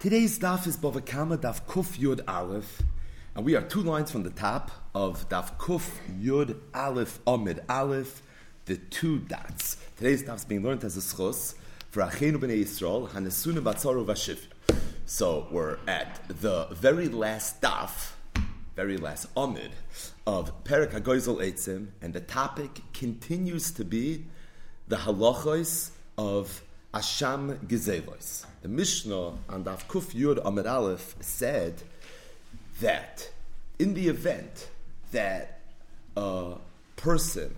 Today's daf is Bava Kama Daf Kuf Yud Aleph, and we are two lines from the top of Daf Kuf Yud Aleph Amid Aleph, the two dots. Today's daf is being learned as a schos for Achenu Bnei Yisrael Hanesuna Batzaru Vashiv. So we're at the very last daf, very last Amid of Perak Hagoizel Eitzim, and the topic continues to be the halachos of Asham Gezelos. The Mishnah on Daf Kuf Yud Amid Aleph said that in the event that a person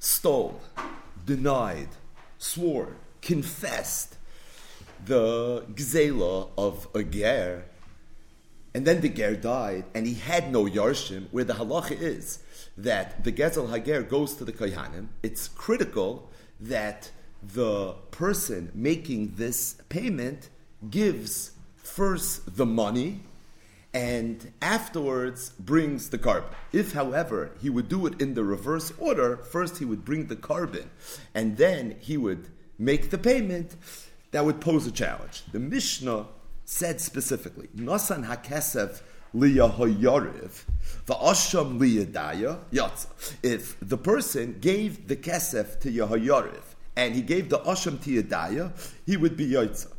stole, denied, swore, confessed the Gzela of a Ger, and then the Ger died, and he had no Yarshim, where the halacha is that the Gezel Hager goes to the Kohanim, it's critical that the person making this payment gives first the money and afterwards brings the korban. If, however, he would do it in the reverse order, first he would bring the korban and then he would make the payment, that would pose a challenge. The Mishnah said specifically, Nasan HaKesef liyahoyariv, the asham liyadaya. If the person gave the kesef to Yehoyariv and he gave the asham to Yedaya, he would be yotza.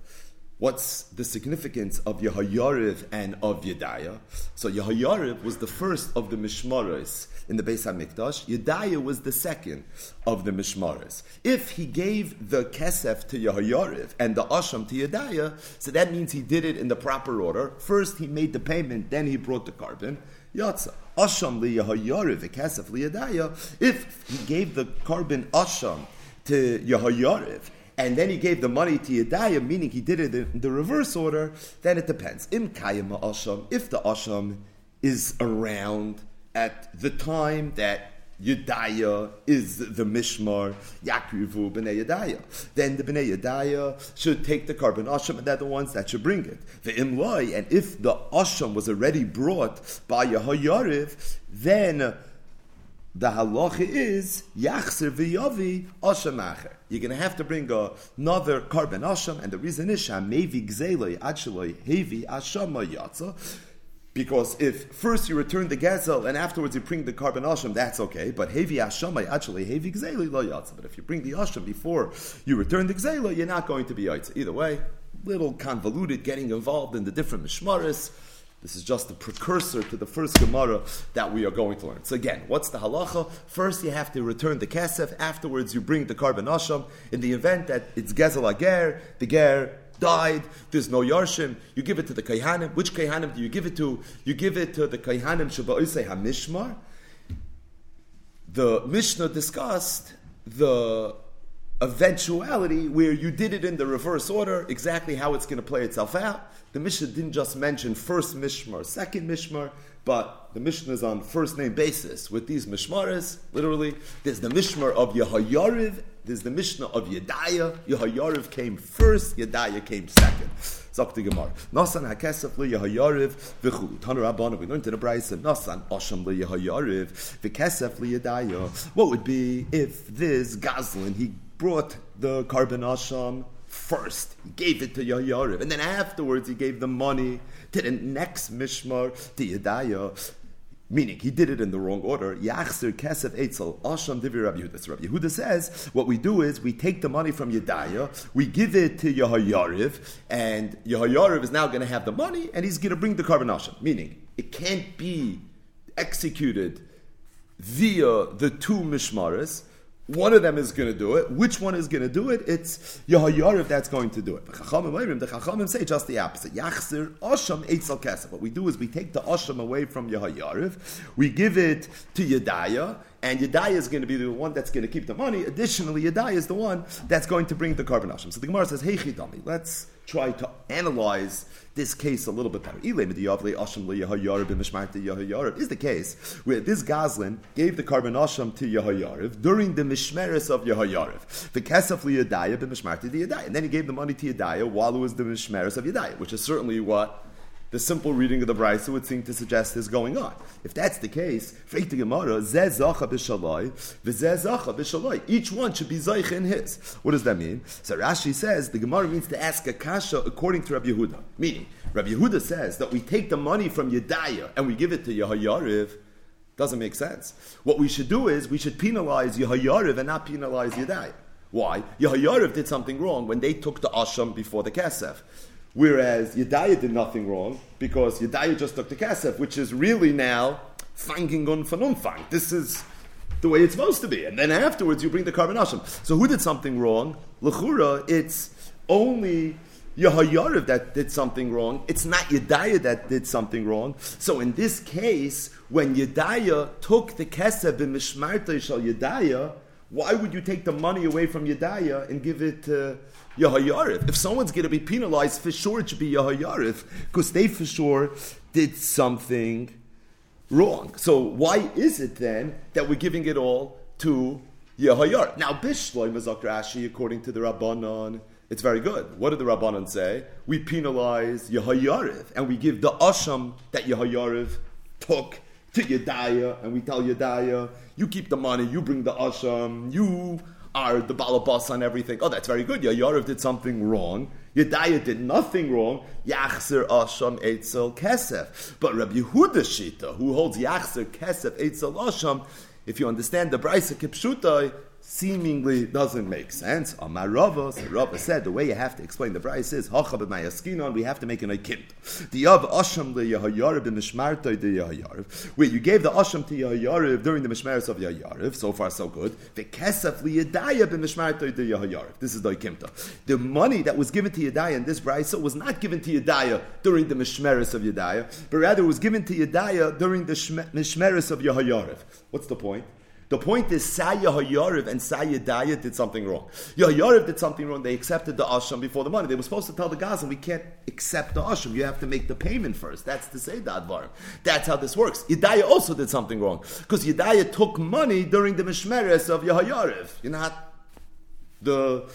What's the significance of Yehoyariv and of Yedaya? So Yehoyariv was the first of the Mishmaros in the Beis Hamikdash. Yedaya was the second of the Mishmaros. If he gave the Kesef to Yehoyariv and the Asham to Yedaya, so that means he did it in the proper order. First he made the payment, then he brought the korban. Yatza. Asham li Yehoyariv, the Kesef li Yedaya. If he gave the korban Asham to Yehoyariv, and then he gave the money to Yedaya, meaning he did it in the reverse order, then it depends. Im kayama asham, if the asham is around at the time that Yedaya is the mishmar, Yakrivu b'nei Yedaya. Then the b'nei Yedaya should take the korban asham, and they're the ones that should bring it. The imloi, and if the asham was already brought by Yehoyariv, then the halacha is yachzer v'yavi asham acher. You're going to have to bring another korban asham, and the reason is shamevi gzeloi acheloi hevi ashama yatza. Because if first you return the gazel and afterwards you bring the korban asham, that's okay. But hevi ashama actually hevi gzeli lo yatza. But if you bring the asham before you return the gzela, you're not going to be yatza. Either way, little convoluted, getting involved in the different mishmaris. This is just the precursor to the first Gemara that we are going to learn. So again, what's the halacha? First, you have to return the kesef. Afterwards, you bring the korban asham. In the event that it's gezel ager, the ger died, there's no yarshim, you give it to the kayhanim. Which kayhanim do you give it to? You give it to the kayhanim shaba'isei hamishmar. The Mishnah discussed the eventuality where you did it in the reverse order, exactly how it's going to play itself out. The Mishnah didn't just mention first Mishmar, second Mishmar, but the Mishnah is on first name basis with these Mishmaras. Literally, there's the Mishmar of Yehoyariv, there's the Mishmar of Yedaya. Yehoyariv came first, Yedaya came second. Zok the Gemara. Nasan hakesef li Yehoyariv v'chu. Tanu Rabbanu, we learned in the Brisa, Nasan Asham li Yehoyariv v'kesef li Yedaya. What would be if this gazlan, he brought the korban asham first. He gave it to Yahyariv, and then afterwards he gave the money to the next mishmar to Yedaya. Meaning, he did it in the wrong order. Yachzer kesef etzel asham divi Rabbi Yehuda. Rabbi Yehuda says, what we do is we take the money from Yedaya, we give it to Yehoyariv, and Yehoyariv is now going to have the money, and he's going to bring the korban asham. Meaning, it can't be executed via the two mishmaras. One of them is going to do it. Which one is going to do it? It's Yehoyariv that's going to do it. The Chachamim say just the opposite. Yachzir Asham Eitzel Kesef. What we do is we take the Asham away from Yehoyariv, we give it to Yedaya, and Yedaya is going to be the one that's going to keep the money. Additionally, Yedaya is the one that's going to bring the korban Asham. So the Gemara says, Hey Chidami, let's try to analyze this case a little bit better. Is the case where this gazlan gave the korban asham to Yehoyariv during the mishmeres of Yehoyariv. The kesef liyadaya b'mishmarti the Yadaya. And then he gave the money to Yadaya while it was the mishmeres of Yadaya, which is certainly what the simple reading of the Brisa would seem to suggest is going on. If that's the case, each one should be Zaych in his. What does that mean? So Rashi says the Gemara means to ask a kasha according to Rabbi Yehuda. Meaning, Rabbi Yehuda says that we take the money from Yedaya and we give it to Yehayariv. Doesn't make sense. What we should do is we should penalize Yehayariv and not penalize Yedaya. Why? Yehayariv did something wrong when they took the Asham before the Kesef. Whereas Yedaya did nothing wrong because Yedaya just took the Kesef, which is really now fanging on von Umfang. This is the way it's supposed to be. And then afterwards you bring the korban asham. So who did something wrong? Lechura, it's only Yehayariv that did something wrong. It's not Yedaya that did something wrong. So in this case, when Yedaya took the kesef in Mishmarta Yedaya, why would you take the money away from Yedaya and give it to Yahayarif? If someone's going to be penalized, for sure it should be Yahayarif, because they for sure did something wrong. So why is it then that we're giving it all to Yahayar? Now, Bishloim Rashi, according to the Rabbanon, it's very good. What did the Rabbanon say? We penalize Yahayariv, and we give the Asham that Yahayariv took to Yedaya, and we tell Yedaya, you keep the money, you bring the asham, you are the balabas on everything. Oh, that's very good. Yayarav did something wrong. Yedaya did nothing wrong. Yachzer asham eitzel kesef. But Rabbi Yehuda Shita, who holds Yachzer kesef eitzel asham, if you understand the Brisa Kipshutai, seemingly doesn't make sense. Amar Rava, so Rava said the way you have to explain the Brisa is Hachab Mayaskinon, we have to make an Akimt. The Av Asham the Yahayarib in the Shmarta the Yahayarib. You gave the Asham to Yahayarib during the Mishmaris of Yahayarib, so far so good. The Kesef Liyadayab in the Shmarta the Yahayarib. This is the Akimta. The money that was given to Yadaya in this Brisa was not given to Yadaya during the Mishmaris of Yadaya, but rather was given to Yadaya during the Mishmaris of Yahayarib. What's the point? The point is, Saya Hayariv and Saya Daya did something wrong. Yahayariv did something wrong. They accepted the Asham before the money. They were supposed to tell the Gazan, we can't accept the Asham. You have to make the payment first. That's to say Advarim. That's how this works. Yedaya also did something wrong. Because Yedaya took money during the Mishmeres of Yahayariv. You're not the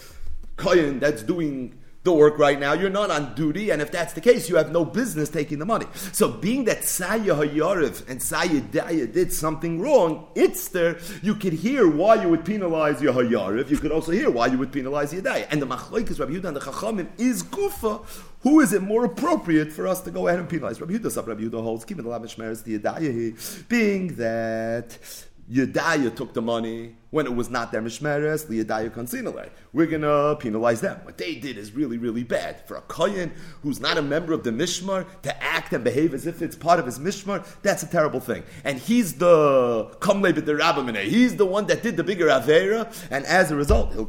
Kohen that's doing the work right now. You're not on duty, and if that's the case, you have no business taking the money. So, being that Saya Hayariv and Saya Daya did something wrong, it's there. You could hear why you would penalize your Hayariv. You could also hear why you would penalize your Daya. And the Machlokes Rabbi Yehuda and the Chachamim is Gufa. Who is it more appropriate for us to go ahead and penalize? Rabbi Yehuda, Rabbi Yehuda holds, keeping the Yedaya, being that Yedaya took the money when it was not their mishmeres, liyadaya konsinale. We're to penalize them. What they did is really, really bad. For a kohen who's not a member of the mishmar to act and behave as if it's part of his mishmar, that's a terrible thing. And he's the kamle the He's the one that did the bigger avera, and as a result, we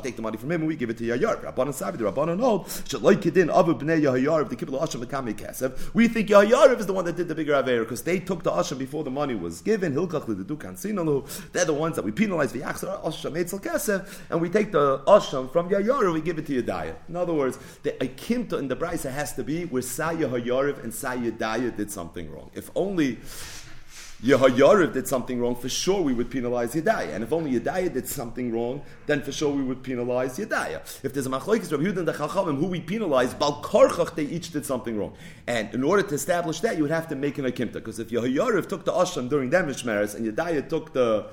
take the money from him and we give it to Yayar. Rabbanan Savi, the Rabbanan hold, Shalaikidin Abu Bnei Yahayar, the Kibbutz. We think Yahayar is the one that did the bigger avera because they took the Asham before the money was given. They're the the ones that we penalize and we take the Asham from Yayar and we give it to Yadaya. In other words, the Akimta in the Brisa has to be where Saya Hayariv and Saya Daya did something wrong. If only Yehayariv did something wrong, for sure we would penalize Yedaya. And if only Yedaya did something wrong, then for sure we would penalize Yedaya. If there's a machlokes Rabbi Yehuda and the who we penalize, Bal Karchach, they each did something wrong. And in order to establish that, you would have to make an Akimta. Because if Yehayariv took the Asham during their Mishmeres and Yedaya took the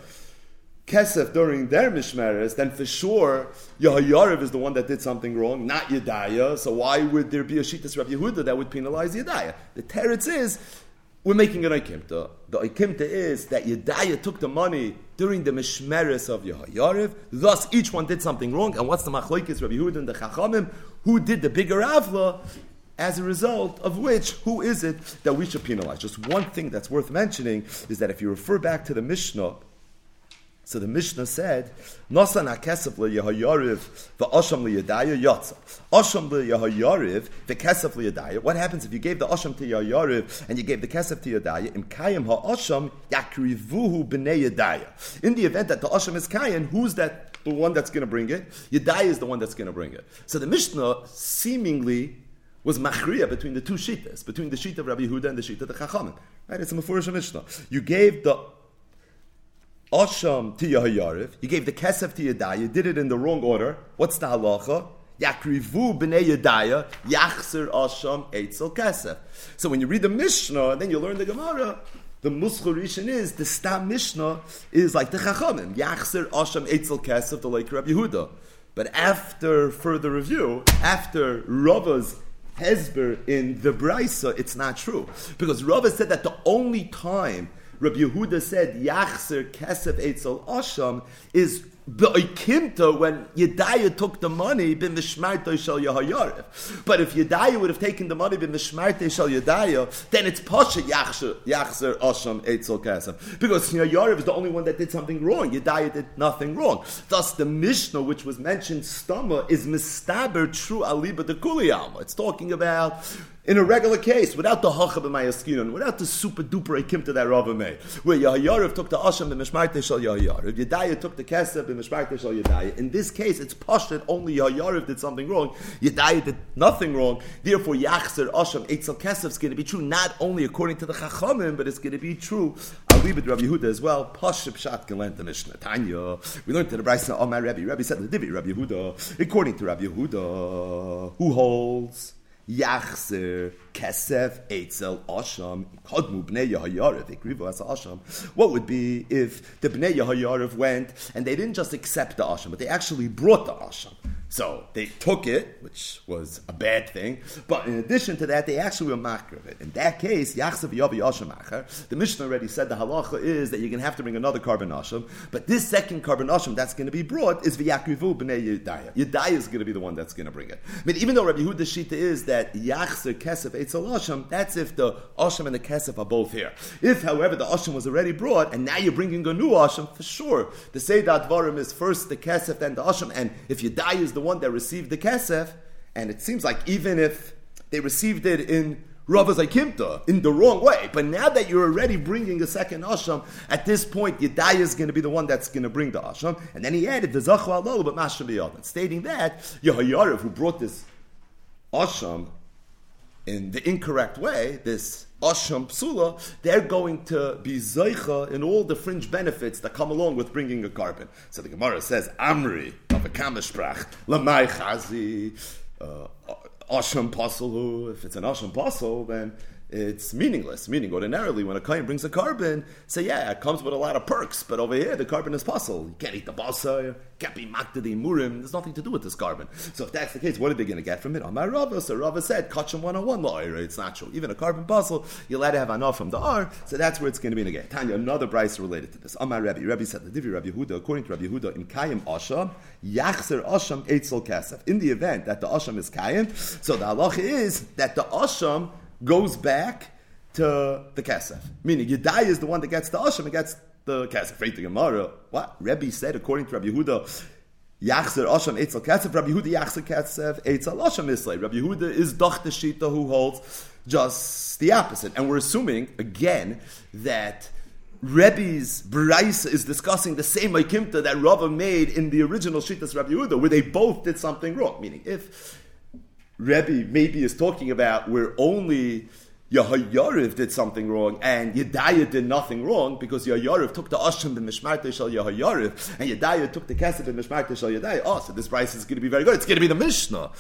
kesef during their mishmeres, then for sure Yahayariv is the one that did something wrong, not Yedaya. So why would there be a Shittas Rabbi Yehuda that would penalize Yedaya? The teretz is we're making an Aikimta. The Aikimta is that Yedaya took the money during the Mishmeres of Yahayariv, thus each one did something wrong. And what's the Machlokes Rabbi Yehuda and the Chachamim? Who did the bigger Avla? As a result of which, who is it that we should penalize? Just one thing that's worth mentioning is that if you refer back to the Mishnah, so the Mishnah said, "Nosan hakesef v'asham yotza." Asham liyahayariv v'kesef liyadaya. What happens if you gave the asham to yahayariv and you gave the kesef to yadaya? Im kayim ha'asham yakrivuhu b'nei yadaya. In the event that the asham is kayin, who's that? The one that's going to bring it. Yadaya is the one that's going to bring it. So the Mishnah seemingly was machriya between the two shitas, between the sheet of Rabbi Huda and the sheet of the Chachamim. Right? It's a Mefurish Mishnah. You gave the Asham to Yahayariv. You gave the Kesef to. You did it in the wrong order. What's the halacha? Yakrivu b'nei Yedaya, Yachzer Asham Eitzel Kesef. So when you read the Mishnah, then you learn the Gemara, the Muscharishan is, the Stam Mishnah is like the Chachamim, Yachzer Asham Eitzel Kesef, the like Rabbi Yehuda. But after further review, after Rava's Hezber in the Brisa, it's not true. Because Rava said that the only time Rabbi Yehuda said Yachzer Kesef Eitzel Asham is Be'ikimta, when Yedaya took the money, bin Mishmarta shal Yahayarif. But if Yedaya would have taken the money, bin Mishmarta shal Yedaya, then it's Pasha Yachzer Asham Eitzel Kesef. Because Yahayarif is the only one that did something wrong. Yedaya did nothing wrong. Thus, the Mishnah, which was mentioned, Stama, is Mistaber true Aliba de Kuliyama. It's talking about in a regular case, without the hachab and mayaskinon, without the super duper ekimta that Rava made, where Yahayarav took the asham and mishmarte shal Yahayarav, Yedaya took the kesef and mishmarte shal Yedaya. In this case, it's pashtet only Yahayarav did something wrong, Yedaya did nothing wrong. Therefore, Yachzer asham etzel kesef is going to be true not only according to the chachamim, but it's going to be true. I'll leave it Rabbi Yehuda as well. Pashib shat gelent the Mishnah. Tanya, we learned to the Brisa. Oh my Rabbi, Rabbi said the Divi Rabbi Yehuda. According to Rabbi Yehuda, who holds. Yachzer Kesef Eitzel Asham Kodmu Bnei Ikrivu as Asham. What would be if the Bnei Yehoyariv went and they didn't just accept the Asham, but they actually brought the Asham. So they took it, which was a bad thing, but in addition to that, they actually were makar of it. In that case, Yachsav Yavi Ashamacher, the Mishnah already said the halacha is that you're going to have to bring another korban asham, but this second korban asham that's going to be brought is V'yakrivu b'nei Yedaya. Yedaya is going to be the one that's going to bring it. I mean, even though Rabbi Yehuda's shita is that Yachser Kesef Eitzel Asham, that's if the asham and the Kesef are both here. If, however, the asham was already brought and now you're bringing a new asham, for sure, the Seidat Varim is first the Kesef, then the asham, and if Yedaya is the one that received the kesef, and it seems like even if they received it in Rava's Aikimta in the wrong way. But now that you're already bringing a second Asham, at this point, Yedaya is going to be the one that's going to bring the Asham. And then he added the Zachu but Masham stating that Yehoyariv, who brought this Asham in the incorrect way, this Asham Psula, they're going to be Zaycha in all the fringe benefits that come along with bringing a korban. So the Gemara says, Amri, of a Kamesprach, Lamai Chazi, uh, Asham Pasalu. If it's an Asham Pasal, then it's meaningless. Meaning, ordinarily, when a kohen brings a korban, say, yeah, it comes with a lot of perks, but over here, the korban is possible. You can't eat the basa, can't be makta the murim. There's nothing to do with this korban. So if that's the case, what are they going to get from it? my Rava, so Rava said, kachim 101 la'ira. It's true. Even a korban puzzle, you're allowed to have enough from the R, so that's where it's going to be in again. Tanya, another Brisa related to this. On my Rabbi, Rabbi said, the Divi Rabbi Yehuda, according to Rabbi Yehuda, in Kayim Asham, Yachzer Asham Eitzel Kasef. In the event that the Asham is Kayim, so the halacha is that the Asham goes back to the kesef. Meaning, Yedai is the one that gets the asham and gets the kesef. Right, the Gemara. What Rebbe said according to Rabbi Yehuda. Yachzer Asham Eitzel Kesef, Rabbi Yehuda Yachzer Kesef Eitzel Asham Islay. Rabbi Yehuda is Doch Shita who holds just the opposite. And we're assuming, again, that Rebbe's Braisa is discussing the same Aikimta that Rava made in the original Shitas Rabbi Yehuda, where they both did something wrong. Meaning, if Rebbe maybe is talking about where only Yahayariv did something wrong and Yedaya did nothing wrong because Yahayariv took the Ashim the Mishmarte Shal Yahayariv and Yedaya took the Kesef the Mishmarte Shal Yedaya. Oh, so this Brisa is going to be very good. It's going to be the Mishnah.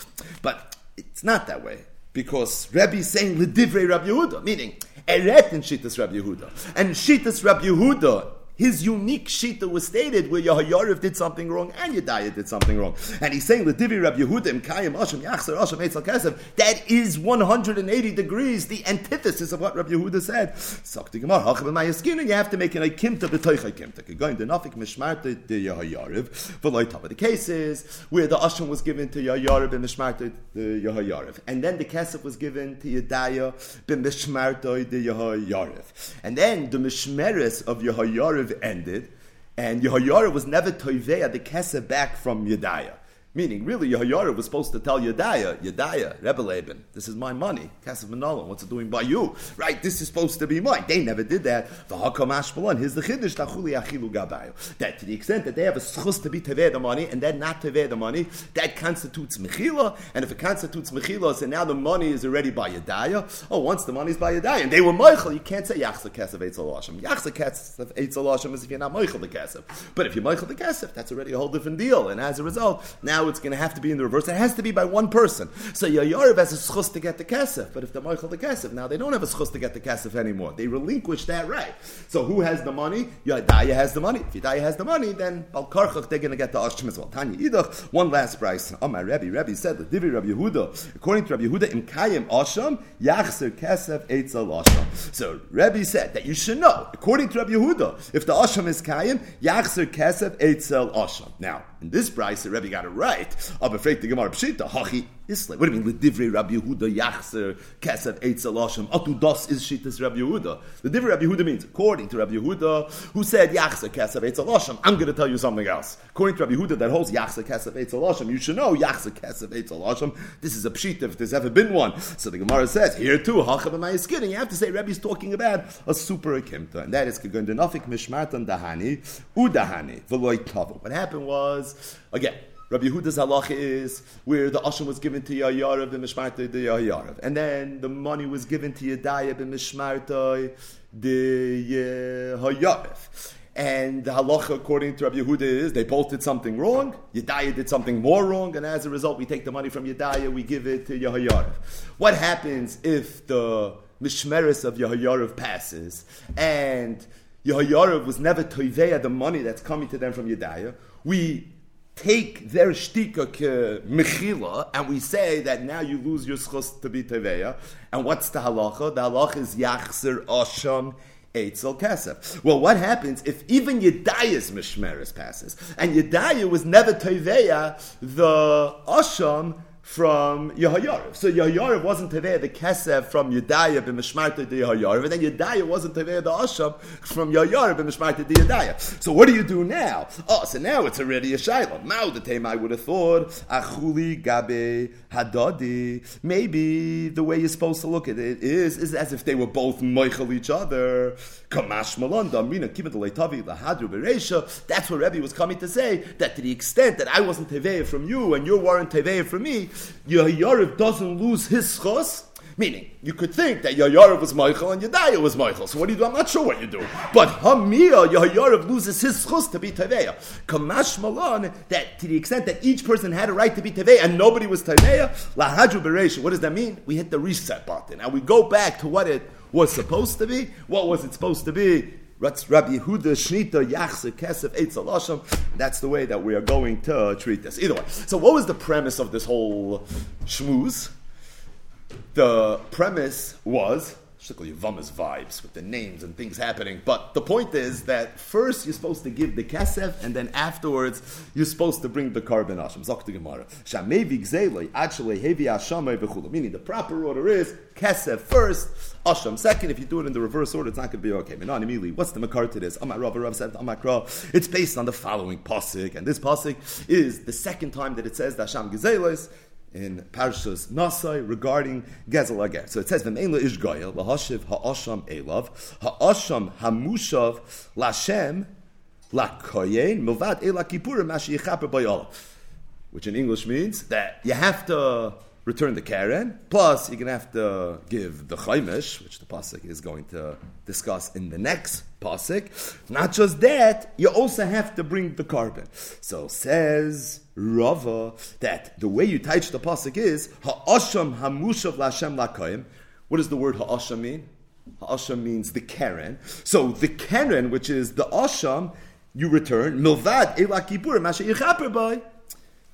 But it's not that way because Rebbe is saying Ledivrei Rabbi Yehuda, meaning Eret in Shittas Rabbi Yehuda. And Shittas Rabbi Yehuda his unique shita was stated where Yehoyariv did something wrong and Yedaya did something wrong. And he's saying, that is 180 degrees the antithesis of what Rabbi Yehuda said. You have to make an Aikimta b'toich to Nafik. The case is where the Asham was given to Yehoyariv and Mishmarta de Yehoyariv. And then the Kesef was given to Yedaya b'Mishmarta de Yehoyariv. And then the Mishmeres of Yehoyariv ended, and Yehoyara was never toiveya the kesef back from Yedaya. Meaning, really, Yehoyara was supposed to tell Yedaya, Yedaya, Rebbe Laban, this is my money, Kesef Manolan, what's it doing by you? Right, this is supposed to be mine. They never did that. Here's the Chiddush, Tachuli Achilu Gabayo. That to the extent that they have a schus to be Teveh the money, and then not Teveh the money, that constitutes Mechila, and if it constitutes Mechila, so now the money is already by Yedaya, oh, once the money is by Yedaya, and they were Meichel, you can't say Yachza Kesef Eitzel Hashem. Yachza Kesef Eitzel Hashem is if you're not Meichel the Kesef. But if you're Meichel the Kesef, that's already a whole different deal, and as a result, now now it's going to have to be in the reverse. It has to be by one person. So Yayarev has a schus to get the kesef, but if the Meichel the kesef, now they don't have a schus to get the kesef anymore. They relinquish that right. So who has the money? Yadaya has the money. If Yadaya has the money, then Balkarchach, they're going to get the Ashtim as well. Tanya Idach, one last Brisa. Oh, my Rebbe, Rebbe said, the Divi Rabbi Yehuda, according to Rabbi Yehuda, in Kayim Asham, Yachser Kesef Eitzel Asham. So Rebbe said that you should know, according to Rabbi Yehuda, if the Asham is Kayim, Yachser Kesef Eitzel Asham. Now, in this Brisa, the Rebbe got it right. I'm afraid to Gemara Pshita, Hachi What do you mean? Ledivri Rabbi Yehuda Yachzer Kesef Eitzel Asham. Atu Das is Shitas Rabbi Yehuda. The divrei Rabbi Yehuda means, according to Rabbi Yehuda, who said Yachzer Kesef Eitzel Asham. I'm going to tell you something else. According to Rabbi Yehuda, that holds Yachzer Kesef Eitzel Asham. You should know Yachzer Kesef Eitzel Asham. This is a Pshita if there's ever been one. So the Gemara says, here too, Hachab and You have to say Rabbi's talking about a super akimta, and that is Kagundanafik Mishmartan Dahani, Udahani, Tavo. What happened was, again, Rabbi Yehuda's halacha is where the asham was given to Yayarav, the Mishmarta, the Yayarav. And then the money was given to Yadaya, the Mishmarta, the Yayarav. And the halacha, according to Rabbi Yehuda, is they both did something wrong. Yedaya did something more wrong, and as a result, we take the money from Yedaya, we give it to Yehayarav. What happens if the mishmeris of Yehayarav passes and Yehayarav was never toiveya the money that's coming to them from Yedaya? We take their shtika mechila and we say that now you lose your schus to be teveya. And what's the halacha? The halacha is yachzer asham Eitzel Kesef. Well, what happens if even Yedaya's Mishmeres passes, and Yedaya was never Teveya, the Asham from Yehoyariv. So Yehoyariv wasn't Teveh the Kesef from Yedaya b'Mishmarta to Yehoyariv, and then Yedaya wasn't Teveh the Asham from Yehoyariv b'Mishmarta to Yedaya. So what do you do now? Oh, so now it's already a Shiloh. Now the time I would have thought, Achuli Gabe Hadadi. Maybe the way you're supposed to look at it is, is as if they were both Moichel each other. Kamash Malanda, Mina Kibbut Leitavi, Lahadru Beresha. That's what Rebbe was coming to say, that to the extent that I wasn't Teveh from you and you weren't Teveh from me, Yehoyariv doesn't lose his schos. Meaning, you could think that Yayarev was Meichel and Yedaya was Meichel. So what do you do? I'm not sure what you do. But Hamia, Yayarev loses his schus to be Teveya. Kamash Malan, that to the extent that each person had a right to be Teveya and nobody was Teveya, Lahadru Beresh. What does that mean? We hit the reset button and we go back to what it was supposed to be. What was it supposed to be? Rabbi Yehuda Shnita Yachse Kesef Asham. That's the way that we are going to treat this. Either way. So, what was the premise of this whole shmooze? The premise was particularly Yavamas vibes with the names and things happening. But the point is that first you're supposed to give the kesef, and then afterwards you're supposed to bring the korban asham. Zok the Gemara. actually hevi asham Meaning the proper order is kesef first, asham second. If you do it in the reverse order, it's not going to be okay. Menon immediately. What's the makar to this? Amar Rav Rav said Amakra. It's based on the following pasuk, and this pasuk is the second time that it says that Hashem gezelos in Parshas Nasai regarding Gezel Ager. So it says, "V'mein ish goyel lahashiv ha'asham elav ha'asham hamushav lashem lakoyen milvad ela kippurim mashi yichaper which in English means that you have to return the keren, plus you're going to have to give the Chaimish, which the Pasuk is going to discuss in the next Pasuk. Not just that, you also have to bring the korban. So says Rava that the way you teach the Pasuk is Ha'asham Hamushav Lashem Lakayim. What does the word Ha'asham mean? Ha'asham means the keren. So the keren, which is the Asham, you return Milvad Elakipurim Asher Yichaper by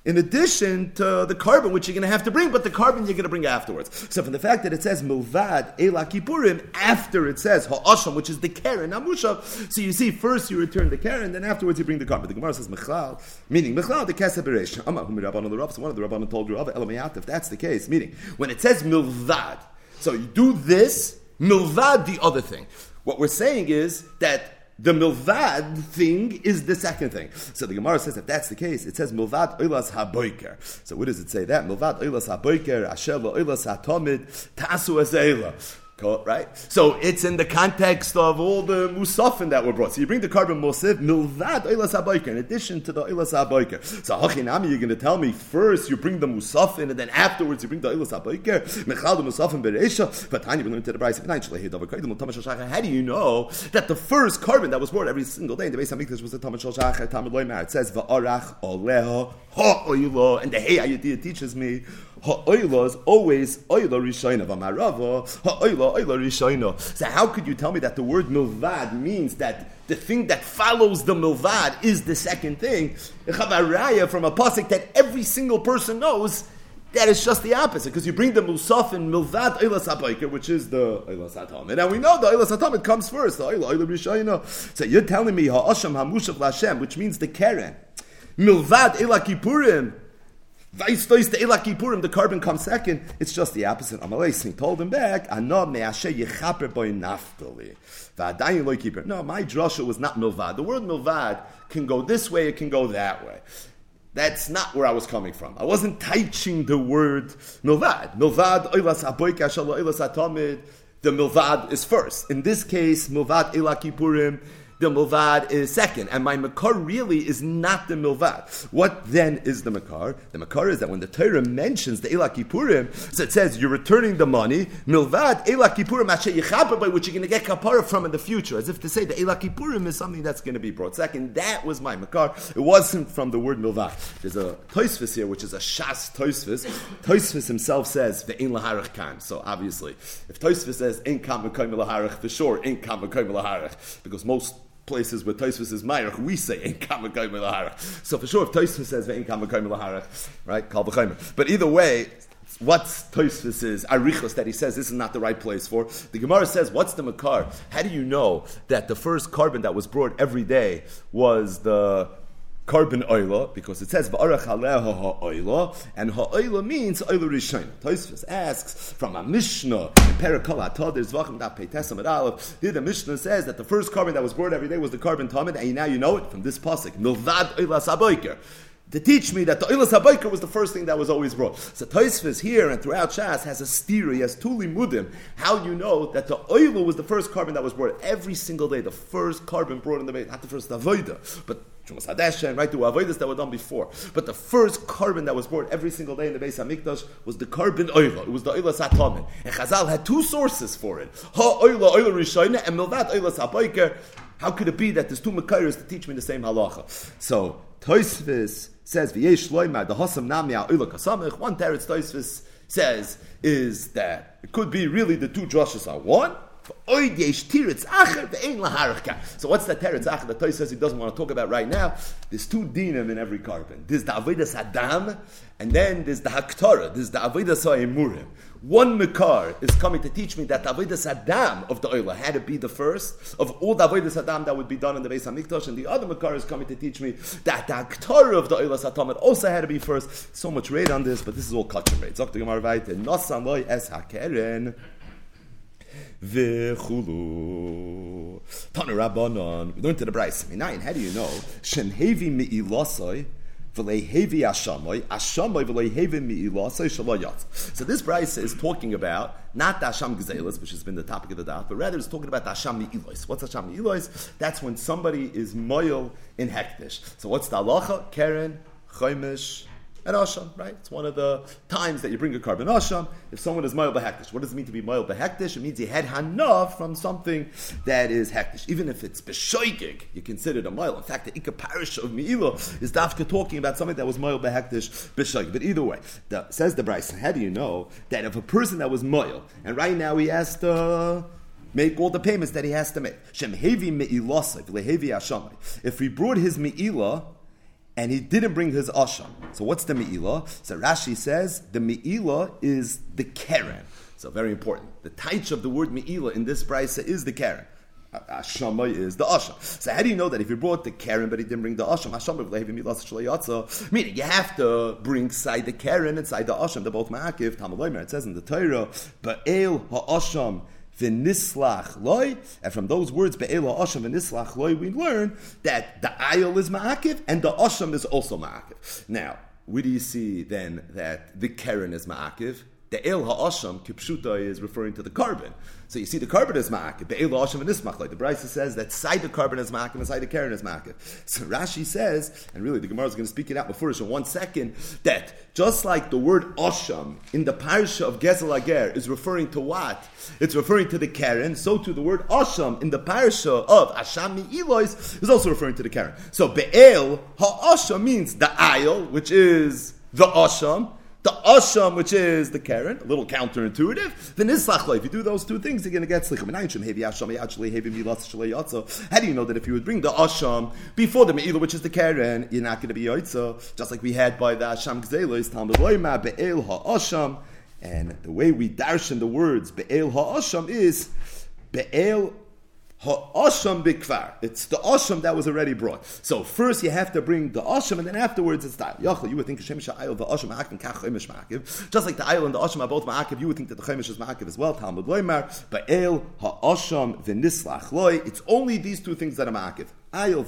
in addition to the korban which you're going to have to bring, but the korban you're going to bring afterwards. So from the fact that it says milvad ela kippurim after it says ha'asham, which is the keren amushav, so you see first you return the keren, then afterwards you bring the korban. The Gemara says mechlal, meaning mechlal the keseberesh. Amar hum rabban the Rav. One of the rabbanon told Rav Elamayat if that's the case, meaning when it says milvad, so you do this milvad the other thing. What we're saying is that the milvad thing is the second thing. So the Gemara says if that's the case, it says milvad oilas haboiker. So what does it say that? Milvad oilas haboiker, asher oilas hatomid, tasu azela. Right? So it's in the context of all the musafin that were brought. So you bring the korban musaf, milvad oilas in addition to the oilas habayker. So hachinami, you're going to tell me first you bring the musafin, and then afterwards you bring the oilas habayker. Mechal the musafin bereisha. But Tanya, we learned to the Brisa. How do you know that the first korban that was brought every single day in the base of Mikdash was the Tamar Shal Shachar, Tamar Loimar? It says va'arach oleha ha'oilo, and the Hey Ayadiyah teaches me Ha'oila is always oila rishayna v'marava. Ha'oila oila rishayna. So how could you tell me that the word milvad means that the thing that follows the milvad is the second thing? Chavaraya from a pasuk that every single person knows. That is just the opposite, because you bring the musaf in milvad oilas habayker, which is the oilas hatamid, and we know the oilas hatamid comes first. The oila oila rishayna. So you're telling me ha'asham hamushav lashem, which means the keren. Milvad ela kippurim the korban comes second. It's just the opposite. Amalei he told him back. No, my drasha was not milvad. The word milvad can go this way, it can go that way. That's not where I was coming from. I wasn't teaching the word milvad. Milvad, oilas aboik ashalo oilas atomid. The milvad is first. In this case, milvad ela kippurim the milvad is second, and my makar really is not the milvad. What then is the makar? The makar is that when the Torah mentions the Elak Kippurim, so it says you're returning the money, milvad Elak Kippurim by which you're going to get kapara from in the future, as if to say the Elak Kippurim is something that's going to be brought second. That was my makar. It wasn't from the word milvad. There's a Toisvis here, which is a Shas Toisvis. Toisvis himself says the Ein Laharach. So obviously, if Toisvis says Ein Kam Laharach, for sure Ein Kam Laharach, because most places where Tosfos is Mayach, we say Ein Kamakoy Milaharach. So for sure, if Tosfos says Ein Kamakoy Milaharach, right? Kal But either way, what's Tosfos is Arichos that he says this is not the right place for. The Gemara says, what's the Makar? How do you know that the first korban that was brought every day was the korban oila because it says va'arach aleha ha'oila and ha'oila means oila rishon. Tosfos asks from a Mishnah in Perakol Atod there's v'achim da peitesam aleph. Here the Mishnah says that the first korban that was brought every day was the korban tamid and now you know it from this pasuk saboiker to teach me that the Oilas HaBaikar was the first thing that was always brought. So Taisvis here and throughout Shas has a stira, he has two limudim, how you know that the Oilu was the first korban that was brought every single day, the first korban brought in the Beit, not the first Avoida, but Shumas Hadesha and right to Avoidas that were done before. But the first korban that was brought every single day in the Beis HaMikdash was the korban Oila. It was the Oila Satamin. And Chazal had two sources for it. Ha Oila Oila Rishayna and Milvat Oila Sabayker. How could it be that there's two Makairos to teach me the same halacha? So, Toisvis says v'yesh loymar the hosam namya oila kasamich. One teretz Tosfos says is that it could be really the two drushes are one. So what's that teretz acher that Toy says he doesn't want to talk about right now? There's two dinim in every korban. There's the avodas adam, and then there's the haktorah. There's the avodas ha'emurim. One Makar is coming to teach me that the Avodah Adam of the Oila had to be the first of all the Avodah Adam that would be done in the Beis Hamikdash, and the other Makar is coming to teach me that the Aktar of the Oila Satamid also had to be first. So much rate on this, but this is all kachim rate. Zok the Gemara Vaite, Nosan loy es hakeren. V'chulu. Tana Rabbanon. We learned to the Brisa. Minayin, how do you know? Shen hevi mi'ilosoi. So this Brisa is talking about not the Asham Gezelis, which has been the topic of the daf, but rather it's talking about the Asham Mi'ilois. What's Asham Mi'ilois? That's when somebody is moil in hektish. So what's the halacha? keren, Chaimish, and Asham, right? It's one of the times that you bring a korban Asham. If someone is Moil Behektish, what does it mean to be Moil Behektish? It means you had Hanav from something that is Hektish. Even if it's Beshoigig, you consider it a Moil. In fact, the Ika parish of Me'ilo is Dafka talking about something that was Moil Behektish, Beshoigig. But either way, the, says the Brisa, how do you know that if a person that was Moil, and right now he has to make all the payments that he has to make. If he brought his me'ilah and he didn't bring his asham. So what's the me'ilah? So Rashi says the me'ilah is the keren. So very important. The taich of the word me'ilah in this brisa is the keren. Ashama is the asham. So how do you know that if you brought the keren but he didn't bring the asham? Asham Meaning you have to bring side the keren and side the asham. They're both ma'akiv. Tamaloimer. It says in the Torah, el ha'asham v'nislach loy. And from those words, be'ela asham v'nislach loy, we learn that the ayol is ma'akiv and the asham is also ma'akiv. Now, where do you see then that the keren is ma'akiv? The El Ha'asham, Kipshuta, is referring to the korban. So you see the korban is ma'akiv. The El Ha'asham and Ismach, like the Brisa says that side the korban is ma'akiv and side the keren is ma'akiv. So Rashi says, and really the Gemara is going to speak it out before us in one second, that just like the word Asham in the parsha of Gezel Ager is referring to what? It's referring to the keren, so too the word Asham in the parsha of Asham Elois is also referring to the keren. So Be'el Ha'asham means the Isle, which is the Asham, the Asham, which is the keren, a little counterintuitive, the Nislach If you do those two things, you're going to get Slichim. How do you know that if you would bring the Asham before the Me'ilah, which is the keren, you're not going to be Yoitza, just like we had by the Asham Gzelis, Talmud Loima, Be'el HaAsham, and the way we darshan the words Be'el HaAsham is Be'el Ha'asham bikvar. It's the asham that was already brought. So first you have to bring the asham, and then afterwards it's that. Yachal, you would think Hashem the asham ma'akim, kach chemish ma'akiv. Just like the ayil and the asham are both ma'akiv, you would think that the chemish is ma'akiv as well. Talmud loymar, ba'el ha'asham v'nislach loy. It's only these two things that are ma'akiv. Either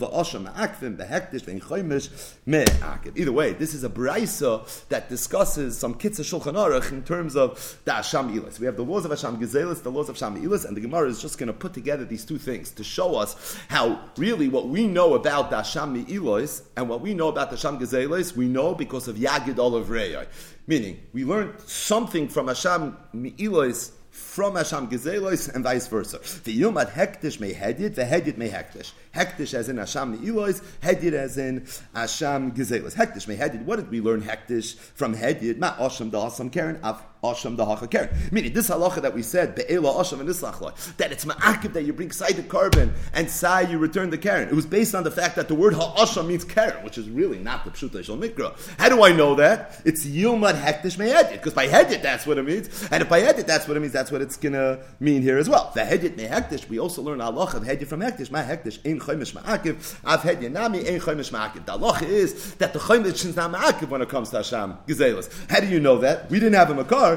way, this is a brisa that discusses some kitzah shulchan aruch in terms of the asham ilis. We have the laws of asham gezelis, the laws of asham ilis, and the Gemara is just going to put together these two things to show us how really what we know about the asham ilis and what we know about the asham gezelis, we know because of Yagid Olav Reyai. Meaning, we learned something from asham ilis from Hasham Gezelos and vice versa. The Yomad Hektish may Hedid, the Hedid may Hektish. Hektish as in Hasham Ne'ilois, Hedid as in Hasham Gezelos. Hektish may Hedid. What did we learn Hektish from Hedid? Ma Osham da Asam keren, Av Asham da Hacha keren. Meaning this halacha that we said, Be'ela Asham and Islach that it's Ma'akib that you bring side the korban and Sai you return the keren. It was based on the fact that the word Ha'asham means keren, which is really not the Pshuta Shal Mikra. How do I know that? It's Yomad Hektish may Hedid, because by Hedid that's what it means, and if by Hedid that's what it means, that's what it's going to mean here as well. The Hedid may Hektish, we also learn Allah of Hedid from Hektish, Ma Hektish, Ein Chaimish Ma'akiv, Av Hedid Nami, Ein Chaimish Ma'akiv. The Allah is that the Chaimish is not Ma'akiv when it comes to Hashem, Gezelos. How do you know that? We didn't have a Makar,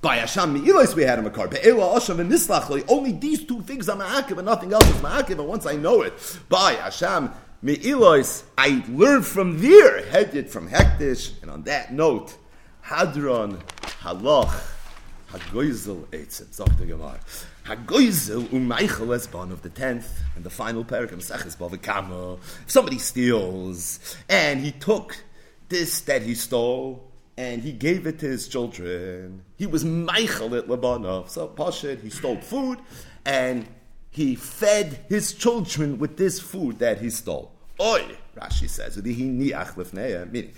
by Hashem Me'ilos we had a Makar. Be'ela Hashem and Nislachli, only these two things are Ma'akiv and nothing else is Ma'akiv, and once I know it, by Hashem Me'ilos, I learned from there, Hedid from Hektish, and on that note, Hadron, Halach, Hagoizel Eitzim, Zok the Gemara. Hagoizel u'meichel esbon of the tenth and the final parak of Maseches Bava Kama. If somebody steals and he took this that he stole and he gave it to his children, he was meichel at Lebanov. So Pashid, he stole food and he fed his children with this food that he stole. Oy, Rashi says, meaning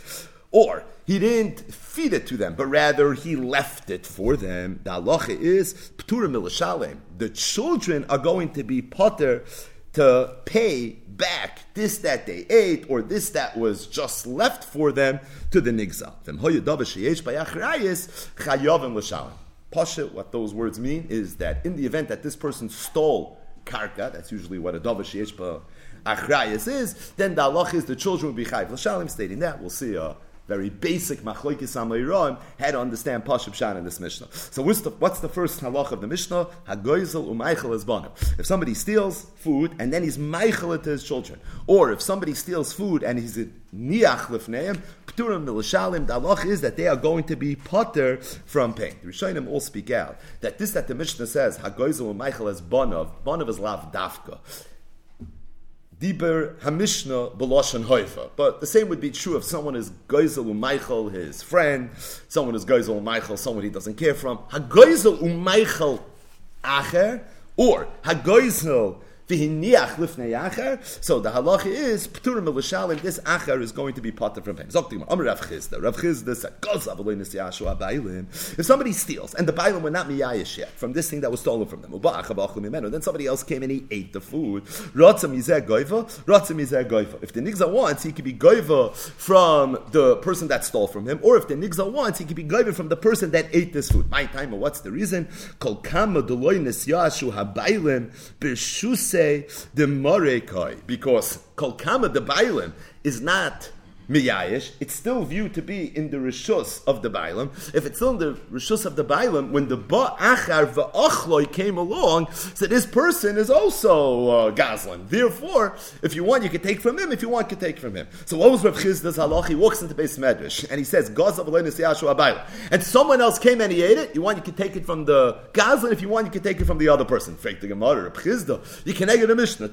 or he didn't feed it to them, but rather he left it for them. The halacha is milashalem. The children are going to be potter to pay back this that they ate or this that was just left for them to the nigza. Pasha, what those words mean is that in the event that this person stole karka, that's usually what a dava sheyesh achrayis is, then the halach is the children will be chayv l'shalim. Stating that, we'll see. Uh, very basic machlokes amayron, had to understand Pashup Shan in this Mishnah. So what's the, what's the first halach of the Mishnah? Hagoizel u'meichel esbanim. If somebody steals food and then he's meichel it to his children, or if somebody steals food and he's a niach lifneim, pturim milashalim, the halach is that they are going to be potter from pain. The Rishonim all speak out that this that the Mishnah says, Hagoizel u'meichel esbanav, bonav is lav dafka. Diber Hamishna Beloshan Haifa. But the same would be true if someone is Geisel Umaychel, his friend, someone is Geisel Umaychel, someone he doesn't care from. HaGeisel Umaychel Acher, or HaGeisel so the halacha is pturim elishalim. This achar is going to be potter from him. Amar Rav Chisda. Rav Chisda said, If somebody steals and the bailim were not miyayish yet from this thing that was stolen from them, then somebody else came and he ate the food. If the nigza wants, he could be goiva from the person that stole from him, or if the nigza wants, he could be goiva from the person that ate this food. My time, what's the reason? Kol kama deloy nesyashu habaylim b'shuse say the Morekai, because Kolkama the Bailim is not miyayish, it's still viewed to be in the rishus of the bailam. If it's still in the rishus of the bailam, when the ba'achar va'achloi came along, so this person is also uh, gazlan. Therefore, if you want, you can take from him. If you want, you can take from him. So what was Rav Chisda's halach? He walks into beis medrash and he says, "Gazav and someone else came and he ate it. You want, you can take it from the gazlan. If you want, you can take it from the other person. Fake the Gemara, Rav Chisda. You can egg a Mishnah.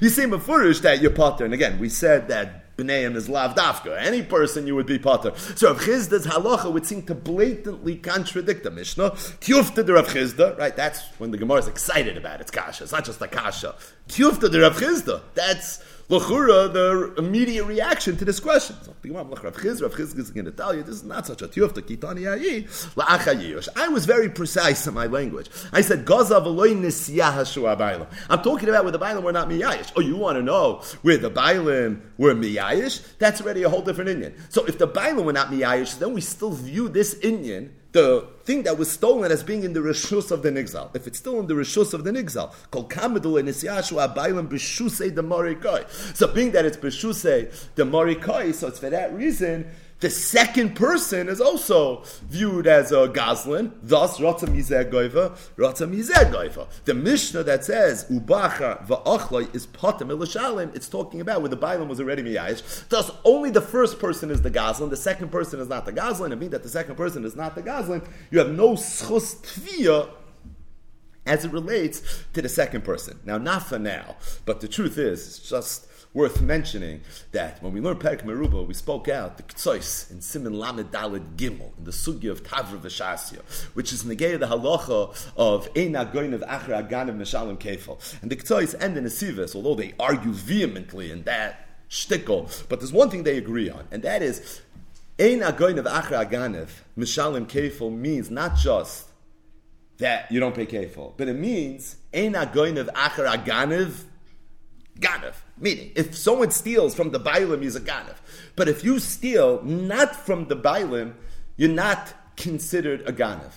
You see, Mefurish that you're potter. And again, we said that B'neim is lav dafka. Any person you would be potter. So Rav Chisda's halacha would seem to blatantly contradict the Mishnah. Tiyufta de Rav Chisda, right? That's when the Gemara is excited about its kasha. It's not just a kasha. Tiyufta de Rav Chisda. That's L'chura, the immediate reaction to this question. So, Rav Chiz, Rav Chiz is going to tell you this is not such a tiyufta kitani ayi. I was very precise in my language. I said gazav aloy nisiyah I'm talking about where the bailim were not miyayish. Oh, you want to know where the bailim were miyayish? That's already a whole different Indian. So if the bailim were not miyayish, then we still view this Indian the thing that was stolen as being in the rishus of the nixal. If it's still in the rishus of the nixal, called kamedul and isyashu abaylam b'shusei the marikai. So being that it's b'shusei the marikai, so it's for that reason the second person is also viewed as a Goslin, thus Rata Mizeh Goiva, Rata Mizeh Goiva. The Mishnah that says Ubacha Va'achloi is Potem Elishalim, it's talking about where the Bailam was already Miyayish. Thus, only the first person is the Goslin, the second person is not the Goslin, and mean that the second person is not the Goslin, you have no schus tviyah as it relates to the second person. Now, not for now, but the truth is, it's just worth mentioning that when we learned Perik Meruba, we spoke out the Ktsois in Simin Lamed Daled Gimel, in the Sugya of Tavra Vashasya, which is negay the halacha of Eina Goin of Achra Agan of Meshalim Kefal. And the Ktsois and the Nesivas, although they argue vehemently in that shtickle, but there's one thing they agree on, and that is Ein Agoin of Achra Aganev, Mishalim Kefal means not just that you don't pay kefil, but it means Ein Agoin of Achra Aganev, Ganev. Meaning, if someone steals from the Bailim, he's a Ganav. But if you steal not from the Bailim, you're not considered a Ganav.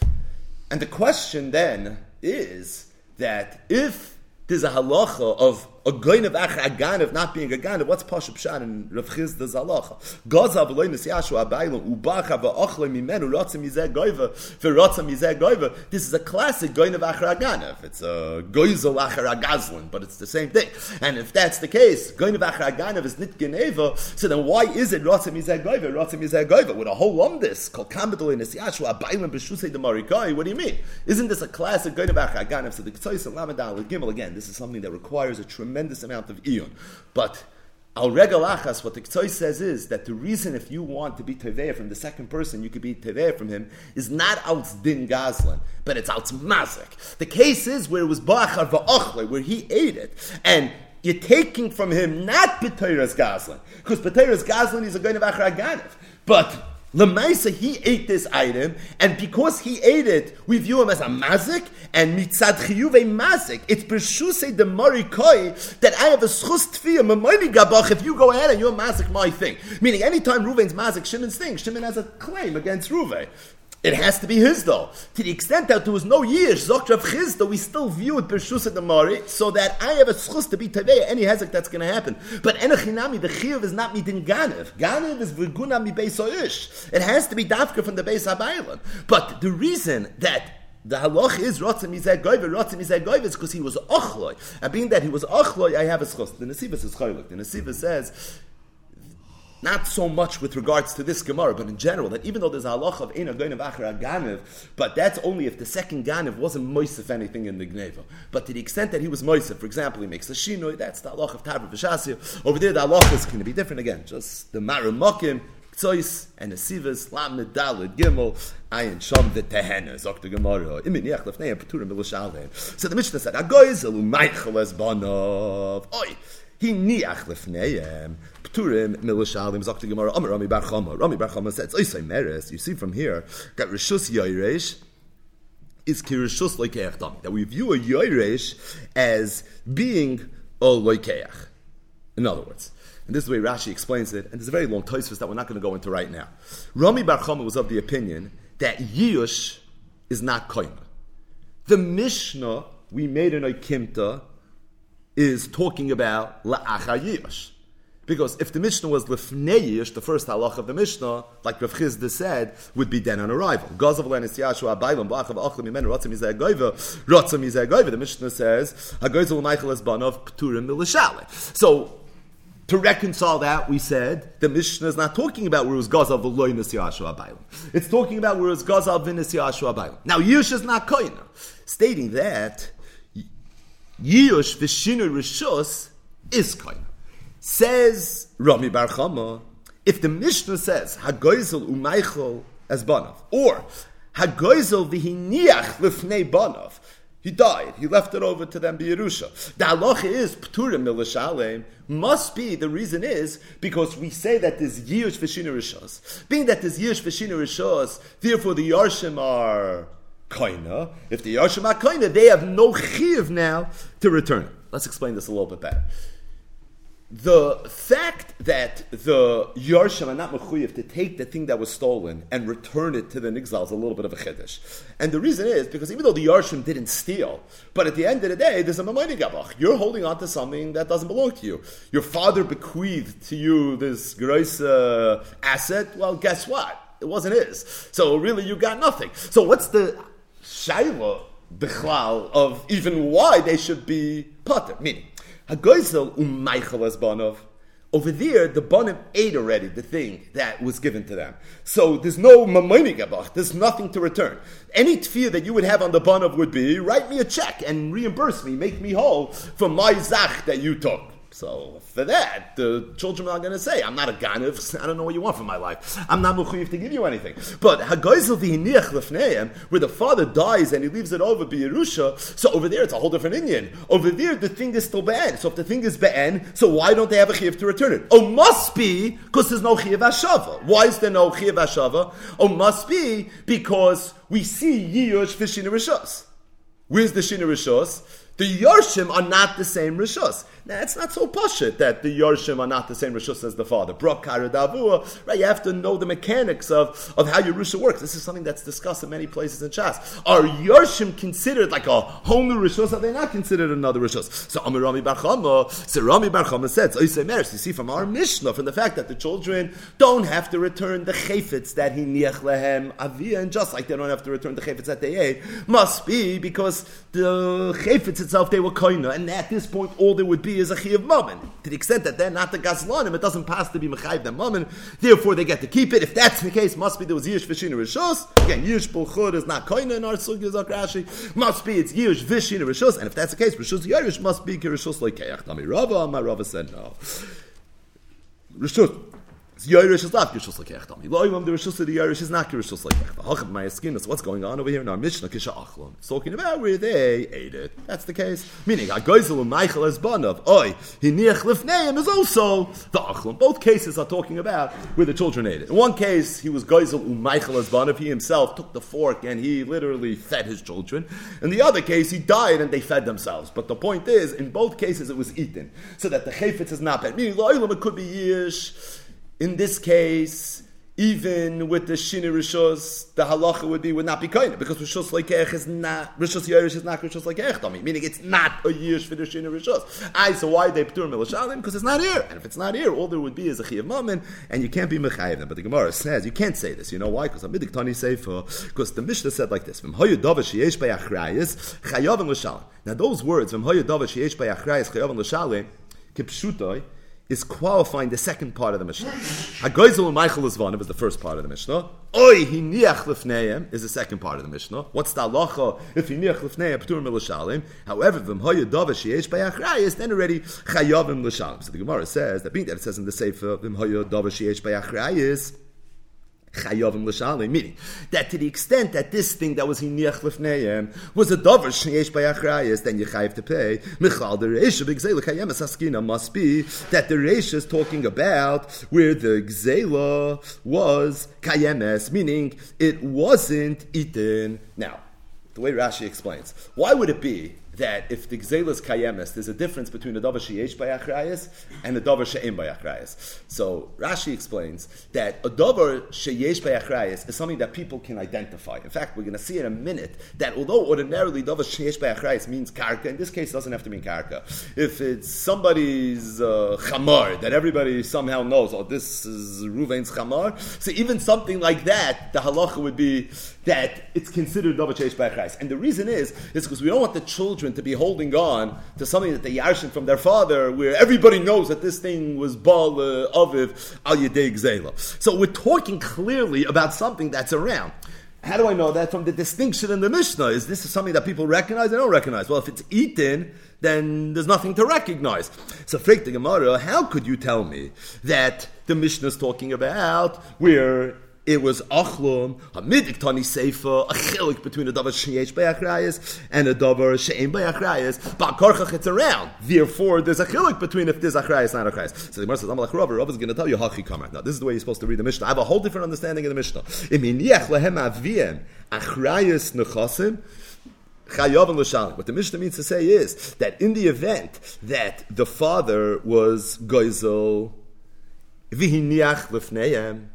And the question then is that if there's a halacha of a goin of ach aganav not being a ganav. What's pashup pshan and Rav Chisda zalacha? Gazav loy nesyashu abaylam ubacha va'ochle mimenu rotzim yizeh goiva v'rotzim yizeh goiva. This is a classic goin of ach aganav. It's a goizel ach agazlin, but it's the same thing. And if that's the case, goin of ach aganav is nit geneva. So then why is it rotzim yizeh goiva rotzim yizeh goiva with a whole lumdis called kambedol nesyashu abaylam b'shusei demarikai? What do you mean? Isn't this a classic goin of ach aganav? So the ktsois and lamadal gimel again. This is something that requires a tremendous tremendous amount of iyun. But Al regalachas, what the Ktoi says is that the reason if you want to be teveya from the second person, you could be teveya from him, is not out din gazlan, but it's out mazik. The case is where it was ba'achar va'ochle, where he ate it, and you're taking from him not b'teiras gazlan, because b'teiras gazlan is a going of achar but Lemaisa, he ate this item, and because he ate it, we view him as a mazik, and mitzad chiyuve mazik. It's b'shusei the marikoi that I have a schus tfiyah mamoni gabach if you go ahead and you're mazik my thing. Meaning, anytime Ruvain's mazik, Shimon's thing, Shimon has a claim against Ruvain. It has to be his though. To the extent that there was no years, Zoktrav Chisda, we still view it Bershus the Mari, so that I have a schus to be Taveh, any hezek that's going to happen. But Enochinami, the Chiv is not midin Ganev. Ganev is Virguna mi Beis It has to be Dafka from the Beis Habaylan. But the reason that the halach is rotzim izeh goyve, rotzim izeh goyve is because he was ochloi. And being that he was ochloi, I have a schus. The Nesivas is chaylik. The Nesivas says not so much with regards to this Gemara, but in general, that even though there's a halacha of Eina Goin of Achar Ganiv, but that's only if the second Ganiv wasn't Moisef anything in the Gneva. But to the extent that he was Moisef, for example, he makes a Shinoi, that's the halacha of Tabra V'Shasir. Over there, the halacha is going to be different again. Just the Maramokim, Tzois, and the Lam Nedalad, Gimel, Ayin Shom, the Tehena, Zok the Gemara, Iminiach Lefnei, Peturim, Milashalem. So the Mishnah said, Agoiz, Elu Meichel Esbanov, Oi, he niach lefneihem. Pturim milashalim zakti gemara. Rami Bar Chama. Rami Bar Chama says, "Oisay meres." You see from here that rishus yoresh is kirishus loikeach That we view a yoresh as being a loikeach. In other words. And this is the way Rashi explains it, and there's a very long Tosfos that we're not going to go into right now. Rami Bar Chama was of the opinion that Yush is not koima. The Mishnah we made in Oikimta is talking about la'achayish. Because if the Mishnah was lefneish, the first halach of the Mishnah, like Rav Chisda said, would be then on arrival. The Mishnah says. So to reconcile that, we said the Mishnah is not talking about where it was Gazav V'loinis Yashua. It's talking about where it was Gazav V'nis. Now Yush is not koina, stating that Yush V'shinu Rishus is koina. Says Rami Bar Chama, if the Mishnah says Hagoizel umaychol as banav, or Hagoizel v'hiniach lifnei banav, he died. He left it over to them Yerusha. The halacha is pturim milashalem. Must be the reason is because we say that there's yish v'shina rishos. Being that there's yish v'shina rishos, therefore the yarshim are koina. If the yarshim are koina, they have no chiv now to return. Let's explain this a little bit better the fact that the Yarshim are not mechuyev to take the thing that was stolen and return it to the Nigzal is a little bit of a chiddush. And the reason is because even though the Yarshim didn't steal, but at the end of the day, there's a Mamayni Gabach. You're holding on to something that doesn't belong to you. Your father bequeathed to you this gross uh, asset. Well, guess what? It wasn't his. So really, you got nothing. So what's the Shaila Bichlal of even why they should be potter? Meaning, Hagoisel umaychel as banov. Over there, the banim ate already the thing that was given to them. So there's no mamoinig abach. There's nothing to return. Any tfiyah that you would have on the banov would be, write me a check and reimburse me, make me whole for my zach that you took. So for that, the children are going to say, "I'm not a ganav. I don't know what you want from my life. I'm not mechuyev to give you anything." But hagoizel v'hiniach lefneim, where the father dies and he leaves it over b'Yerusha, so over there it's a whole different Indian. Over there, the thing is still be'en. So if the thing is be'en, so why don't they have a chiyuv to return it? Oh, must be because there's no chiyuv ashava. Why is there no chiyuv ashava? Oh, must be because we see yiyush fishing rishos. Where's the shina rishos? The Yarshim are not the same Rishos. Now, it's not so poshut that the Yarshim are not the same Rishos as the father. Brok right? You have to know the mechanics of, of how Yerusha works. This is something that's discussed in many places in Shas. Are Yarshim considered like a whole new Rishos? Are they not considered another Rishos? So Amir Rami Bar Chama, so Rami Bar Chama said, so you see from our Mishnah, from the fact that the children don't have to return the chayfetz that he niach lehem avia, and just like they don't have to return the chayfetz that they ate, must be because the chayfetz itself they were koina, and at this point all there would be is a chiyav mammon. To the extent that they're not the gazlanim, it doesn't pass to be mechayiv the mammon. Therefore, they get to keep it. If that's the case, must be there was yish v'shina rishos. Again, yish bulchud is not koina in our sugya zakrashi. Must be it's yish v'shina rishos, and if that's the case, rishos yirish must be kirishos like keach. Nami Rava, my Rava said no. Rishos. Yairish is not Rishus Lekech Lo Imam the Rishus of the Yairish is not Rishus Lekech. Hachab my skin is what's going on over here in our Mishnah Kisha Achlon. It's talking about where they ate it. That's the case. Meaning Agoizel Meichel as Banav. Oi, Hiniach Lifneim is also the Achlon. Both cases are talking about where the children ate it. In one case, he was Goizel Meichel as Banav. He himself took the fork and he literally fed his children. In the other case, he died and they fed themselves. But the point is, in both cases, it was eaten. So that the Chayfetz is not bad. Meaning, Lo it could be Yish. In this case, even with the shini rishos, the halacha would be would not be kind because rishos leikech is not rishos yerish is not rishos leikech dummy, meaning it's not a yish for the shini rishos. I so why they ptur milashalim because it's not here, and if it's not here, all there would be is a chiyav mammon, and you can't be mechayiv them. But the Gemara says you can't say this. You know why? Because tani sefer because the Mishnah said like this: V'm hoyu davash yesh by achrayis chayav Now those words v'm hoyu davash yesh by achrayis chayav l'shalim kipshutoi is qualifying the second part of the Mishnah. Hagoizel Meichel Izvanim is the first part of the Mishnah. Oi hiniach lefneim is the second part of the Mishnah. What's the halacha if hiniach lefneim ptur milashalim? However, v'm hoya dava sheyesh bayachrayis, then already chayavim l'shalim. So the Gemara says that being that it says in the Sefer v'm hoya dava sheyesh bayachrayis chayovim l'shalim, meaning that to the extent that this thing that was hiniach lefneim was a dover sheyesh by achrayas, then you chayiv to pay. Michal the reisha b'gzela kayemes askina must be that the reisha is talking about where the gzela was kayemes, meaning it wasn't eaten. Now, the way Rashi explains, why would it be that if the gzelas kayemes, there's a difference between the davar sheyesh bayachrayas and the davar she'em bayachrayas. So Rashi explains that a davar sheyesh bayachrayas is something that people can identify. In fact, we're going to see in a minute that although ordinarily davar sheyesh bayachrayas means karka, in this case it doesn't have to mean karka. If it's somebody's uh, that everybody somehow knows, oh, this is Ruvain's chamar, so even something like that, the halacha would be that it's considered davar sheyesh bayachrayas. And the reason is, is because we don't want the children to be holding on to something that they yarshin from their father, where everybody knows that this thing was bal uh, aviv al yedei gzela. So we're talking clearly about something that's around. How do I know that from the distinction in the Mishnah? Is this something that people recognize? They don't recognize. Well, if it's eaten, then there's nothing to recognize. So, Frik the Gemara, how could you tell me that the Mishnah is talking about where it was achlum, midik tani seifa, a chilik between a davar sheyesh bayachrayas and a davar she'em bayachrayas. Ba'karchach it's around. Therefore, there's a chilik between if there's achrayas and not achrayas. So the Gemara says, "Amalach Rav, Rav is going to tell you hachi kamar." Now, this is the way you're supposed to read the Mishnah. I have a whole different understanding of the Mishnah. Iminiach lehem aviem achrayas nechasim. What the Mishnah means to say is that in the event that the father was goizel, vihiniach lefneim,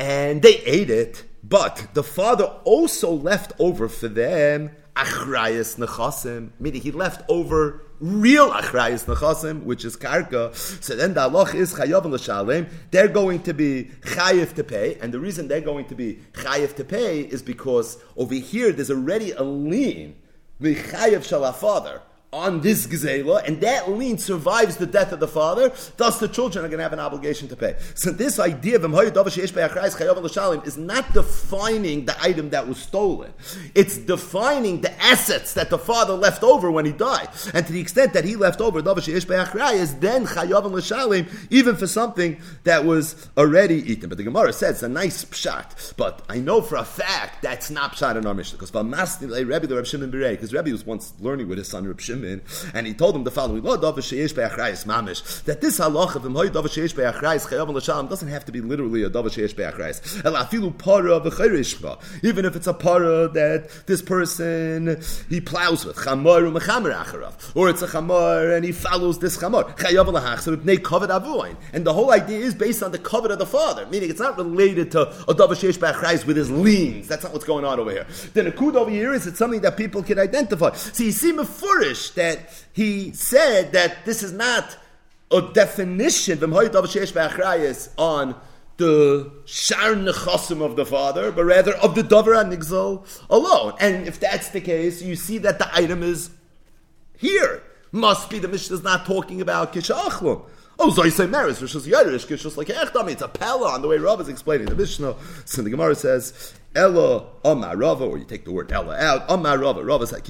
and they ate it, but the father also left over for them achrayas nechasim, meaning he left over real achrayas nechasim, which is karka. So then the halach is chayav l'shalem. They're going to be chayiv to pay, and the reason they're going to be chayiv to pay is because over here there's already a lien, the chayiv shall father on this gzela, and that lien survives the death of the father, thus the children are going to have an obligation to pay. So this idea of is not defining the item that was stolen. It's defining the assets that the father left over when he died. And to the extent that he left over is then even for something that was already eaten. But the Gemara says it's a nice pshat. But I know for a fact that's not pshat in our Mishnah. Because because Rebbe was once learning with his son Reb Shimon, Shimon, and he told him the following: that this halacha of hoy davar sheish be'achrayis chayav l'shalom doesn't have to be literally a davar sheish be'achrayis. El afilu para v'chayrishba, even if it's a para that this person he plows with chamor u'mechamer acharav, or it's a chamor and he follows this chamor chayav l'hachser b'nei kavod avuin, and the whole idea is based on the kavod of the father, meaning it's not related to a davar sheish be'achrayis with his liens. That's not what's going on over here. Then the nakud over here is it's something that people can identify. See, you see mefurish that he said that this is not a definition on the shar nechasim of the father, but rather of the davar anigzal alone. And if that's the case, you see that the item is here. Must be the Mishnah is not talking about kishachlum. Oh, so you say meris, which is yerish, just like echdami. It's a pella on the way Rav is explaining the Mishnah. So the Gemara says, Ella Amar Rava, or you take the word Ella out. Amar Rava, Rava says.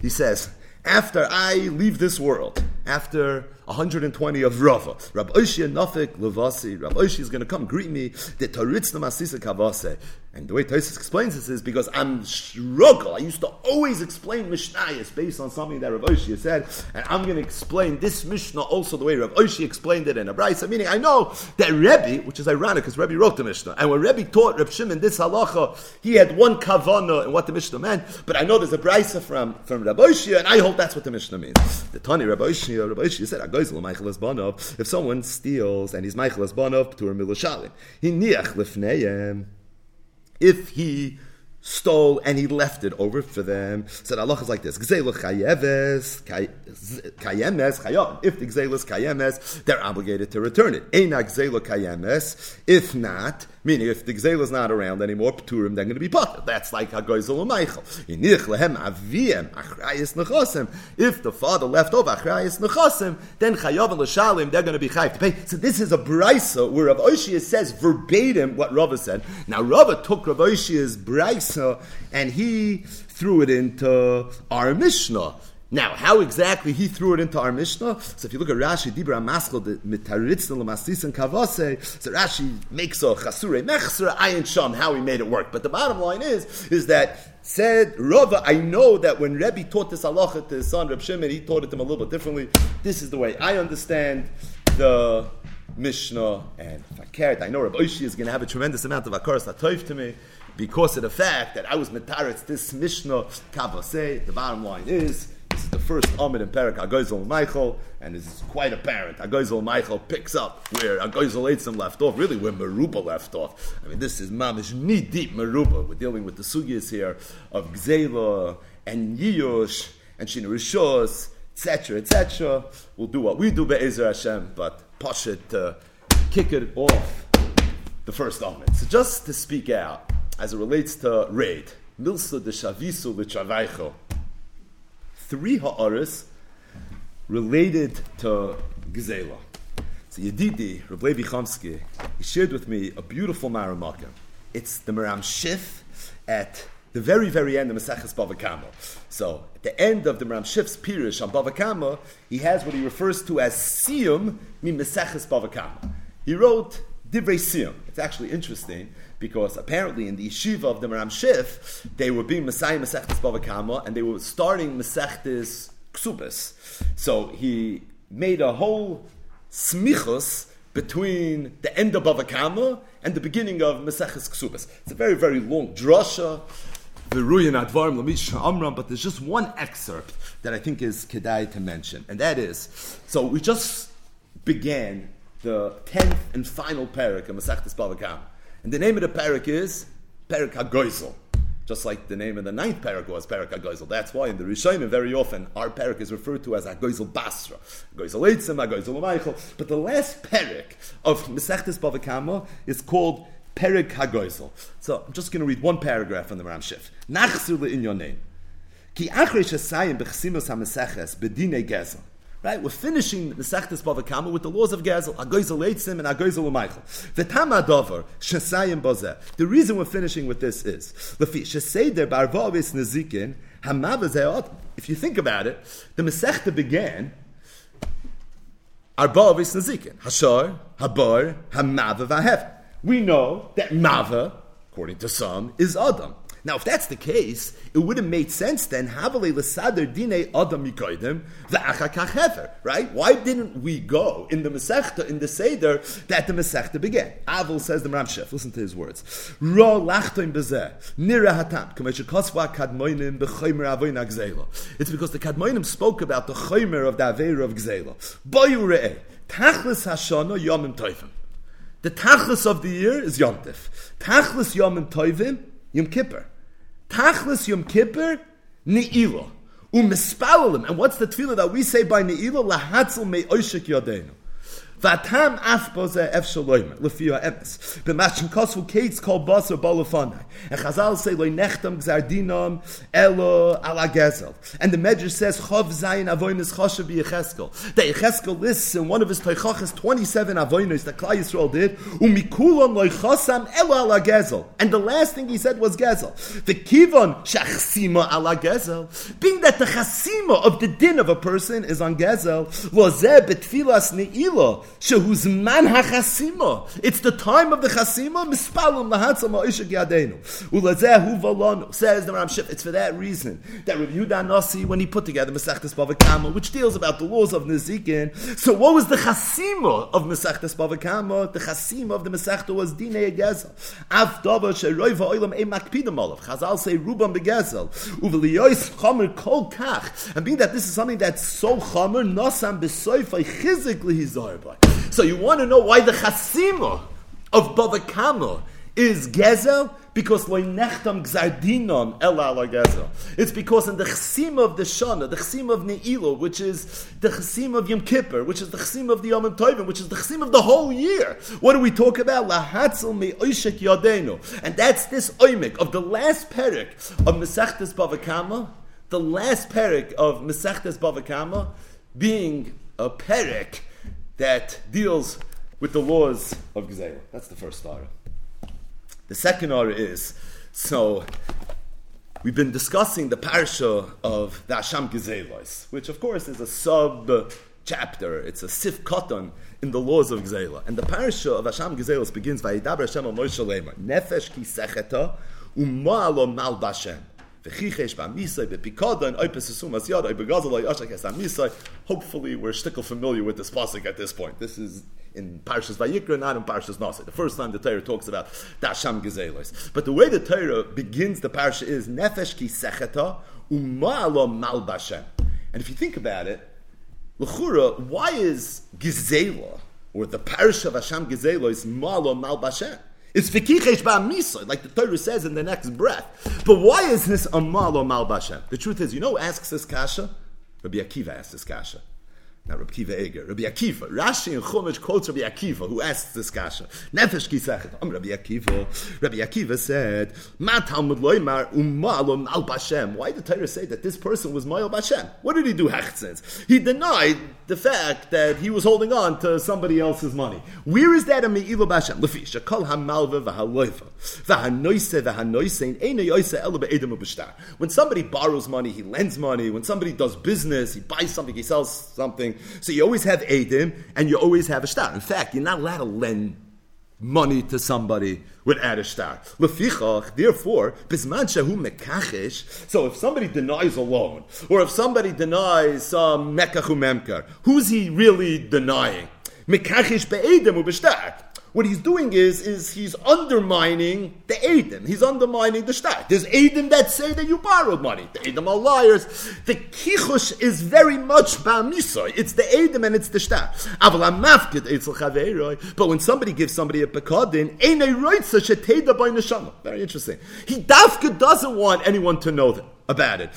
He says after I leave this world, after 120 of Rava. Rabbi Oshia Nafik Levasi. Rabbi Oshia is going to come greet me. The Taritzna Masisa Kavase. And the way Tosis explains this is because I'm struggle. I used to always explain Mishnayos based on something that Rav Oshia said, and I'm going to explain this Mishnah also the way Rav Oshia explained it in a Brisa. Meaning, I know that Rebbe, which is ironic because Rebbe wrote the Mishnah, and when Rebbe taught Reb Shimon this halacha, he had one kavana in what the Mishnah meant. But I know there's a Brisa from from Rav Oshia, and I hope that's what the Mishnah means. The Tani Rav Oshia, Rav Oshia said, if someone steals and he's Michael Banov, Ptur Milushalim, he niach lifneyem. If he stole and he left it over for them. So the is like this: If the gzelos kayemes, they're obligated to return it. If not, Meaning, if the Gzel is not around anymore, Pturim, they're going to be put. That's like Hagoizel Meichel. If the father left over Achrayas Nechasim, then Chayav and L'Shalim, they're going to be Chayav to pay. So this is a brisa where Rav Oshia says verbatim what Rava said. Now Rava took Rav Oshia's brisa and he threw it into our Mishnah. Now, how exactly he threw it into our Mishnah? So if you look at Rashi, Dibra Maschel, the Mitaritzna Lamasis and Kavase, so Rashi makes a Chasure Mechsra Ayin Sham, how he made it work. But the bottom line is, is that said Rava, I know that when Rebbe taught this halacha to his son Reb Shimon, he taught it to him a little bit differently. This is the way I understand the Mishnah, and if I I know Rabbi Oshi is going to have a tremendous amount of akaras latoif to me, because of the fact that I was metaretz this Mishnah Kabaseh. The bottom line is first Amid in Perak Agoizel Meichel, and is quite apparent. Agoizel Meichel picks up where Agoizel Eitzim left off, really where Meruba left off. I mean, this is mamish knee deep Meruba. We're dealing with the sugyas here of Gzela and Yiyush and Shina Rishos, etc., etc. We'll do what we do Be'ezer Hashem, but Pashit to kick it off the first Amid. So just to speak out as it relates to raid, Milsa de Shavisu L'Chavaycho three ha'aris related to Gzela. So Yedidi, Rav Levi Chomsky, he shared with me a beautiful Maramaka. It's the Maram Shif at the very, very end of Maseches Bava Kama. So, at the end of the Maram Shif's Pirish on Bava Kama, he has what he refers to as Siyum min Maseches Bava Kama. He wrote Divrei Siyum. It's actually interesting because apparently in the yeshiva of the Maram Shif, they were being Messiah Masechtes Bava Kama and they were starting Masechtes Ksubis. So he made a whole smichus between the end of Bava Kama and the beginning of Maseches Ksubis. It's a very, very long drasha. But there's just one excerpt that I think is kedai to mention, and that is so we just began the tenth and final parak of Masechtes Bava Kama. And the name of the parak is Parak HaGoizel. Just like the name of the ninth parak was Parak HaGoizel. That's why in the Rishonim very often our parak is referred to as HaGoizel Basra. HaGoizel Eitzim, HaGoizel Meichel. But the last parak of Mesechtes Bava Kama is called Perik HaGoizel. So I'm just going to read one paragraph from the Ram Shif. In your name. Ki ha-meseches b'dinei gezel. Right, we're finishing the Sechtes Bava Kama with the laws of Gezel, Agoizel Eitzim and Agoizel Meichel. V'tam Adover, Shesayim Bozeh. The reason we're finishing with this is, Lefi, Sheseder Barvavis Nezikin, Hamavazeh If you think about it, the Masechta began, Arbavis Nezikin, Hashar, Habar, Hamava Vahev. We know that Mava, according to some, is Adam. Now, if that's the case, it would have made sense then, right? Why didn't we go in the Masechta, in the Seder, that the Masechta began? Avil says the Ramshef, listen to his words. It's because the kadmoinim spoke about the choymer of the Aveir of gzela. The tachlis of the year is Yomtiv. Tachlis yomim toivim, Yom Kippur. Tachlis Yom Kippur, Ne'ilah. Umispalalim. And what's the tefillah that we say by Ne'ilah? Lahatzel me oishik yodenu. Vatam af boze ef shaloim lefia emes. B'mashim kosu kates kol basar balafanai. And Chazal say loy nechtam gzardinam elo ala gezel. And the Medrash says chov zayin avoynis choshev b'yecheskel. That Yecheskel lists in one of his teichachas 27 avoynis that Klai Yisrael did. Umikulam loy chosam elo ala gezel. And the last thing he said was gezel. The kivon shachsima ala gezel. Being that the chasima of the din of a person is on gezel. Lozeh betfilas ne'ilah. Shehuz man hachasima. It's the time of the chasima. Mispalim lahatzam ha'ishak yadenu. Ulazehu valonu. Says the Ram Shif. It's for that reason that Rabbi Yudan Nasi, when he put together Masechtas Bava Kama, which deals about the laws of Nezikin. So what was the chasima of Masechtas Bava Kama? The chasima of the Masechta was Dinei Gezel. Av dava sheroiv ha'olam e makpidam olav. Chazal say Rubam begezel. Uveliyois chomer kol kach. And being that this is something that's so chomer, nosam besoifai chizikli So you want to know why the chasima of Bava Kama is Gezel? Because loy nechtam gzardinon el ala gezel. It's because in the chasima of the Shana, the chasima of Ne'ilah, which is the chasima of Yom Kippur, which is the chasima of the Yom Tovim, which is the chasima of the whole year. What do we talk about? Lahatzel me oishek yadenu. And that's this oimik of the last perik of Mesechtes Bava Kama, the last perik of Mesechtes Bava Kama being a perik that deals with the laws of Gezerah. That's the first aura. The second aura is so we've been discussing the parsha of the Asham Gezelos, which of course is a sub chapter. It's a sif katan in the laws of Gezerah. And the parsha of Asham Gezelos begins by Yidaber Hashem Moshe Leimar, Nefesh ki secheta uma'alo mal bashem. Hopefully, we're still familiar with this pasuk at this point. This is in Parshas Vayikra, not in Parshas Nasa. The first time the Torah talks about Dasham Gezelos. But the way the Torah begins the Parsha is Nefesh ki secheta bashem. And if you think about it, L'chura, why is Gizela, or the Parsha of Hashem Gizela, is malo mal bashem? It's fikichesh ba'misa, like the Torah says in the next breath. But why is this a malo mal bashem? The truth is, you know who asks this kasha? Rabbi Akiva asks this kasha. Now, Rabbi Akiva Eger, Rabbi Akiva, Rashi and Chumash quotes Rabbi Akiva, who asks this kasha. Nefesh kisachet. Rabbi Akiva, Rabbi Akiva said, Ma Talmud loymar umalum al Bashem. Why did the Torah say that this person was Mayal Bashem? What did he do, Hechtzins? He denied the fact that he was holding on to somebody else's money. Where is that a Me'ilu Bashem? Lefi, shakol ha-malva v'ha-loifa, v'ha-noise v'ha-noise, ein yoise elu be'edem u'b'shtar. When somebody borrows money, he lends money. When somebody does business, he buys something, he sells something. So you always have Edim, and you always have a star. In fact, you're not allowed to lend money to somebody without a star. Lefichach, therefore, bisman shahu mekachish. So if somebody denies a loan, or if somebody denies some um, mekachu memkar, who's he really denying? Mekachish be'edem u'b'shtar. What he's doing is, is he's undermining the Adim. He's undermining the Shtar. There's Adim that say that you borrowed money. The Adim are liars. The Kichush is very much Ba'misoy. It's the Adim and it's the Shtar. But when somebody gives somebody a Pekadin, Very interesting. He dafka doesn't want anyone to know that about it.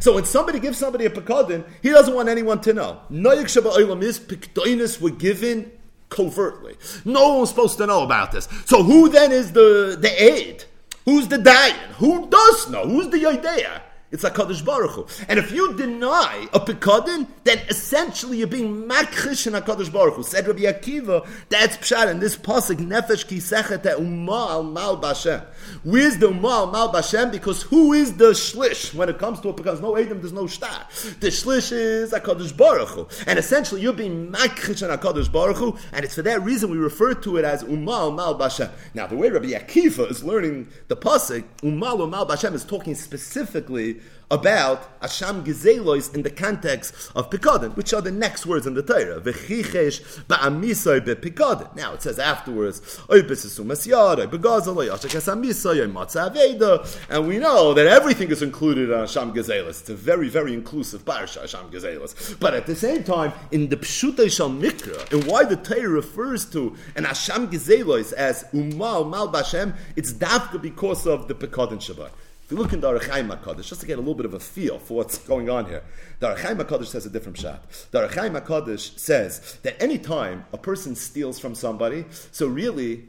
So when somebody gives somebody a pekadin, he doesn't want anyone to know. Noyik sheba is pekdoinus were given covertly. No one was supposed to know about this. So who then is the the aid? Who's the dayan? Who does know? Who's the idea? It's a Kaddish Baruch Hu. And if you deny a Pekadin, then essentially you're being makrish in a Kaddish Baruch Hu. Said Rabbi Akiva, that's Pshat in this pasuk, Nefesh ki sechet umma al mal bashem. Where's the umma al mal bashem? Because who is the shlish when it comes to it? Because no Adam, there's no star. The shlish is a Kaddish Baruch Hu. And essentially you're being makrish in a Kaddish Baruch Hu, and it's for that reason we refer to it as Umal, mal Bashem. Now the way Rabbi Akiva is learning the pasuk, umma al mal bashem is talking specifically about Asham Gezelois in the context of Pekadin, which are the next words in the Torah. V'chichesh ba'amisoi be'pekadin. Now it says afterwards, Oy besisumas yad, oy begazal, oy ashakas amisoi, oy matzah aveda. And we know that everything is included on Asham Gezelos. It's a very, very inclusive parsha, Asham Gezelos. But at the same time, in the Pshutei Shal Mikra, and why the Torah refers to an Asham Gezelos as Umal Mal Bashem, it's dafka because of the Pekadin Shabbat. If you look in the Arachaim HaKadosh, just to get a little bit of a feel for what's going on here, the HaKadosh says a different shot. The HaKadosh says that any time a person steals from somebody, so really,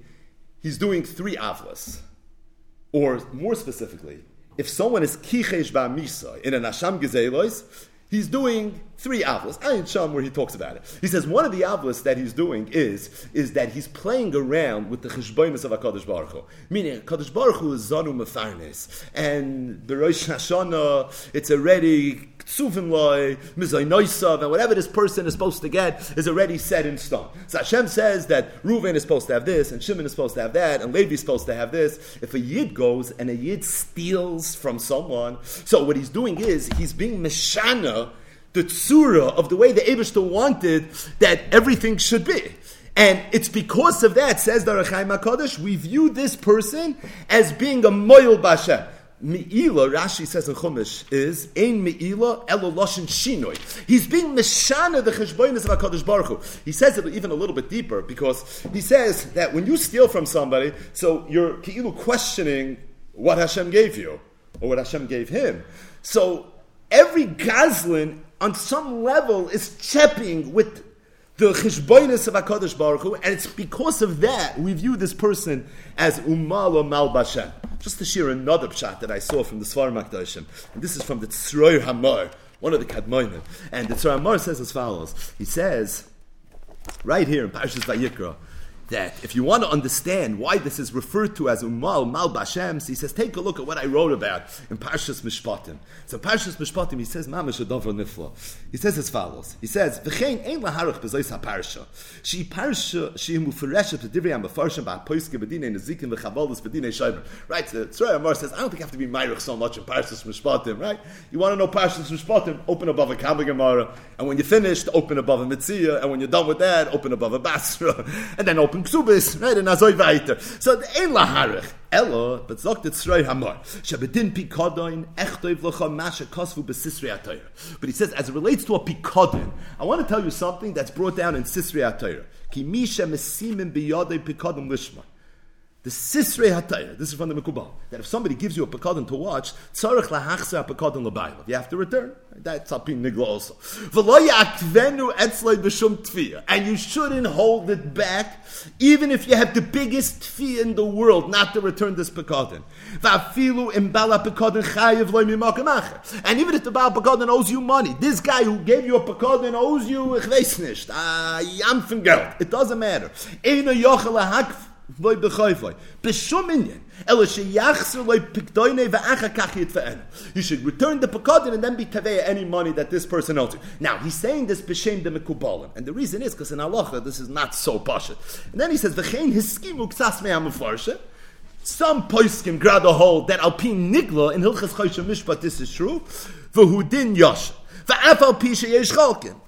he's doing three avlas. Or more specifically, if someone is kichesh ba'misa in an Asham Gezelois, he's doing three avlas. Ayin Sham, where he talks about it. He says one of the avlas that he's doing is is that he's playing around with the cheshbonis of Hakadosh Baruch Hu. Meaning Hakadosh Baruch Hu is zanu mefarnes, and the Rosh Hashanah it's already ksuvim loy mizaynaisav, and whatever this person is supposed to get is already set in stone. So Hashem says that Reuven is supposed to have this, and Shimon is supposed to have that, and Levi is supposed to have this. If a yid goes and a yid steals from someone, so what he's doing is he's being mishana the tsura of the way the Abishta wanted that everything should be. And it's because of that, says the Rechaim HaKadosh, we view this person as being a moil bashem. Me'ila, Rashi says in Chumash, is ein me'ila elo loshin shinoi. He's being meshana the cheshbonis of Hakadosh Baruch Hu. He says it even a little bit deeper because he says that when you steal from somebody, so you're keilu questioning what Hashem gave you or what Hashem gave him. So every gazlin on some level is chepping with the chishboinus of Hakadosh Baruch Hu, and it's because of that we view this person as umalo mal bashem. Just to share another pshat that I saw from the Svar Makdashim, and this is from the Tzroir Hamar, one of the Kadmoinim, and the Tzroir Hamar says as follows. He says right here in Parshas Vayikra, that if you want to understand why this is referred to as Umal Mal Bashem, he says, take a look at what I wrote about in Parshas Mishpatim. So Parshas Mishpatim, he says, Mamash Adavra Nifla. He says as follows. He says, V'chein ein laharach bezois ha-parsha. She parsha, she mufaresha p'divrei ha-mefarshim ba-poiske b'dinei nezikin v'chavolis b'dinei shayber. Right, so Tzroy Amar says, I don't think you have to be Meirich so much in Parshas Mishpatim, right? You want to know Parshas Mishpatim, open above a Kabbalah Gemara, and when you're finished, open above a Mitzia, and when you're done with that, open above a Basra, and then open Ksubis, right, and Azoy Vaiter. So, ein laharach. Ella, but sagt it Srei Hamar. Shabedin Pikodoin, Echtoiv Locha Masha Kosvu Besisri. But he says, as it relates to a Pikodin, I want to tell you something that's brought down in Sisri Atayr. Ki Misha Mesimin Biyodei Pikodin Lishma. The Sisrei Hatayr, this is from the Mekubal, that if somebody gives you a Pekadon to watch, tzarech lahachse a Pekadon l'baylav. You have to return. That's Alpin Nigla also. V'lo ya'akvenu etzlei b'shum tfiyah. And you shouldn't hold it back, even if you have the biggest tfiyah in the world, not to return this Pekadon. V'afilu im bala Pekadon chayiv loy mimakim. And even if the Baal Pekadon owes you money, this guy who gave you a Pekadon owes you, ich weiß nicht, a ah, yam von Geld. It doesn't matter. Eino yochel lahakv loy bechayfloy. B'shum inyan. Ela sheyachzer loy pikdoine ve'acha kach yitfa'en. You should return the pekadin and then be taveya any money that this person owes you. Now, he's saying this b'shem de mekubalim. And the reason is because in halacha, this is not so pashit. And then he says, v'chein hiskimu ksas me'amafarshe. Some poiskim grab a hold that alpin nigla in Hilchas Choshe Mishpat, this is true. V'hudin yasha.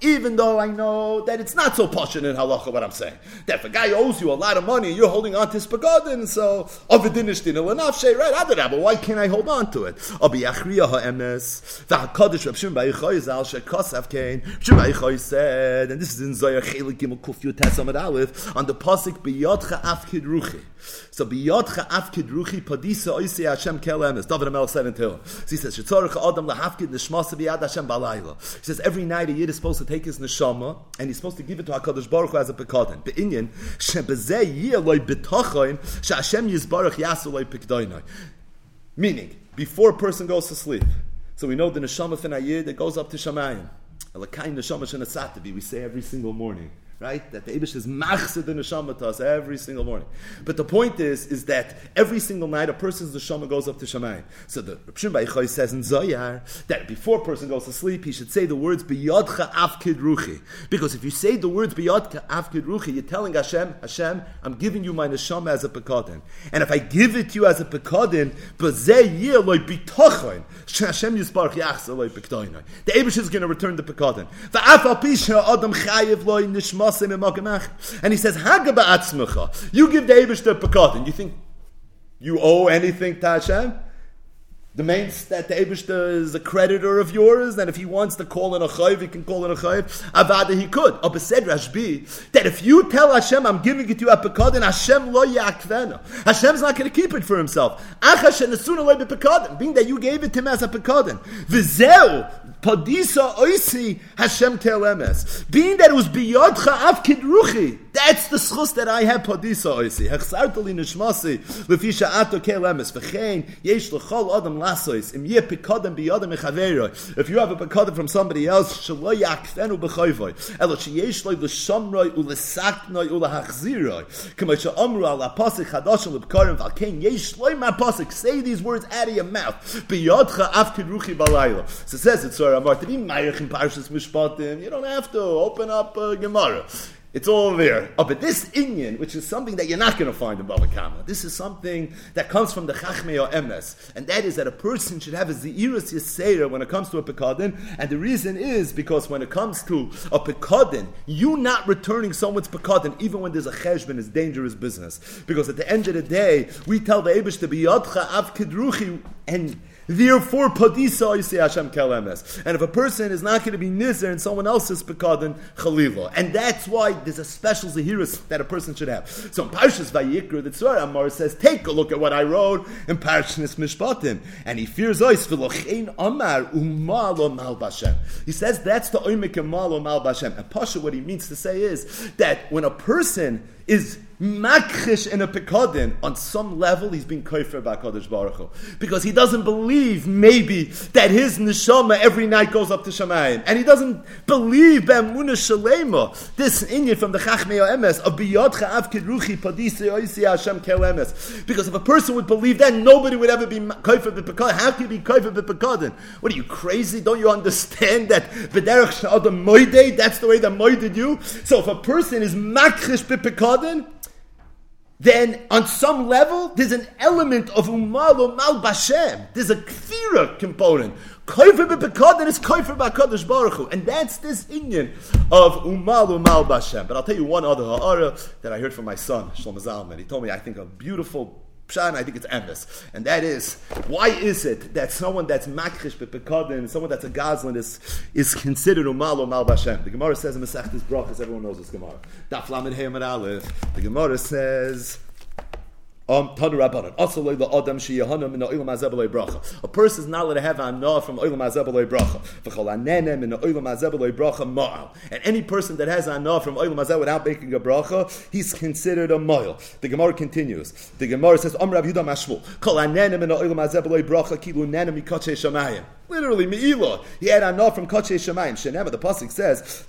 Even though I know that it's not so passionate in halacha, what I'm saying. That if a guy owes you a lot of money and you're holding on to his pagodin, so avidinishtin elenafshe, right? Adarab, but why can't I hold on to it? Abi achriya ha'emes, v'hakadosh Rav Shimon Bayichoy zal shekosav kain. Shimon Bayichoy said, and this is in Zoya Chelik Gimel Kuf Yud Tesamad Aleph, on the pasuk biyotcha afkid ruchi. So biyotcha afkid ruchi padisa oisi Hashem kelemes. David Amel said in Tehillim. So he says, shetzorach adam lahafkid nishmasa biyad Hashem balayla. He says every night a yid is supposed to take his neshama and he's supposed to give it to Hakadosh Baruch Hu as a pekadin. Beinyan shebezeh yiyah loy betachoin sheHashem yizbarach yasu loy pikdoinoi. Meaning, before a person goes to sleep, so we know the neshama fin that goes up to Shamayim. Elakain neshama shenasatavi. We say every single morning right? That the Abish is machzid the neshama to us every single morning. But the point is, is that every single night a person's neshama goes up to Shemayim. So the Reb Shimon says in Zoyar that before a person goes to sleep, he should say the words biyodcha afkid ruchi. Because if you say the words biyodcha afkid ruchi, you're telling Hashem, Hashem, I'm giving you my neshama as a pekadin. And if I give it to you as a pekdoinoi. The Abish is going to return the pekadin. Va'af pisha adam chayiv loy nishma and he says, You give David the Pekot, you think you owe anything to Hashem? The main that the Abishta is a creditor of yours, and if he wants to call in a chayv, he can call in a chayv. Avada he could. But said Rashbi that if you tell Hashem, I'm giving it to you at Pekadin, Hashem lo yakvena. Hashem's not going to keep it for himself. Being that you gave it to him as a Pekadin. V'zeu Padisa oisi Hashem telemes. Being that it was biyodcha avkid ruchi. That's the schus that I have padisa oisi. Hechsartali nishmasi lefisha ato kelemes. V'chein yesh l'chol adam lasois. Im ye pekodem biyodem mechaveroi. If you have a pekodem from somebody else, shalo yakfenu b'choivoi. Elo sheyesh loy l'shamroi u'l'saknoi u'l'hachziroi. Kama she'omru al aposik chadashim l'bkarim v'alkein yesh loy ma posik. Say these words out of your mouth. Biyodcha avkid ruchi balayla. So it says it's Amar to be Mayach in Parshas Mishpatim. You don't have to open up uh, Gemara. It's all there. Oh, but this Inyan, which is something that you're not going to find in Bava Kama, this is something that comes from the Chachmei or Emes, and that is that a person should have a Zeirus Yisera when it comes to a Pekadin, and the reason is because when it comes to a Pekadin, you not returning someone's Pekadin, even when there's a Cheshbon, is dangerous business. Because at the end of the day, we tell the Abish to be Yadcha Av Kidruchi, and Therefore, padisa say Hashem kelemes. And if a person is not going to be nizer and someone else's pekadin chalila, and that's why there's a special zahirus that a person should have. So in Parshas Vayikra, the Tzor Amar says, "Take a look at what I wrote in Parshas Mishpatim," and he fears ois v'lochein Amar umalo mal bashem. He says that's the oimik mal mal bashem. And Pasha, what he means to say is that when a person is makrish in a pekodin, on some level he's being koifer by Kodesh Baruch Hu. Because he doesn't believe maybe that his neshama every night goes up to Shemayim. And he doesn't believe B'emunah Shalema, this Indian from the Chachmei Emes, of Biyodcha Av Kiruchi Padisi Oisi Hashem Kel Emes. Because if a person would believe that, nobody would ever be koifer b'pekodin. How can you be koifer b'pekodin? What are you, crazy? Don't you understand that B'derech Sha'adam Moidei, that's the way that Moided you? So if a person is makrish b'pekodin, then on some level, there's an element of umal umal bashem. There's a kfira component. Koifer b'pekadin is koifer b'kadosh baruch Hu. And that's this Indian of umal umal bashem. But I'll tell you one other ha'ara that I heard from my son, Shlomo Zalman. He told me, I think, a beautiful Pshan, I think it's emes, and that is why is it that someone that's makrish bepekadin, someone that's a gazlan is is considered umal or bashem? The Gemara says in Masechtas Brachas, everyone knows this Gemara. Daf Lamed Heyam Aleph. The Gemara says. Um, a person is not allowed to have anah from oilam azebeloi bracha. And any person that has anah from oilam azeb without making a bracha, he's considered a moil. The Gemara continues. The Gemara says, Om Rav Yudah Mashmul, Kol anenem in oilam azebeloi bracha, kilu nenem mikotche shamayim. Literally, Me'ilah. He had anah from Kotche Shemayim. Shenema, the Pasuk says,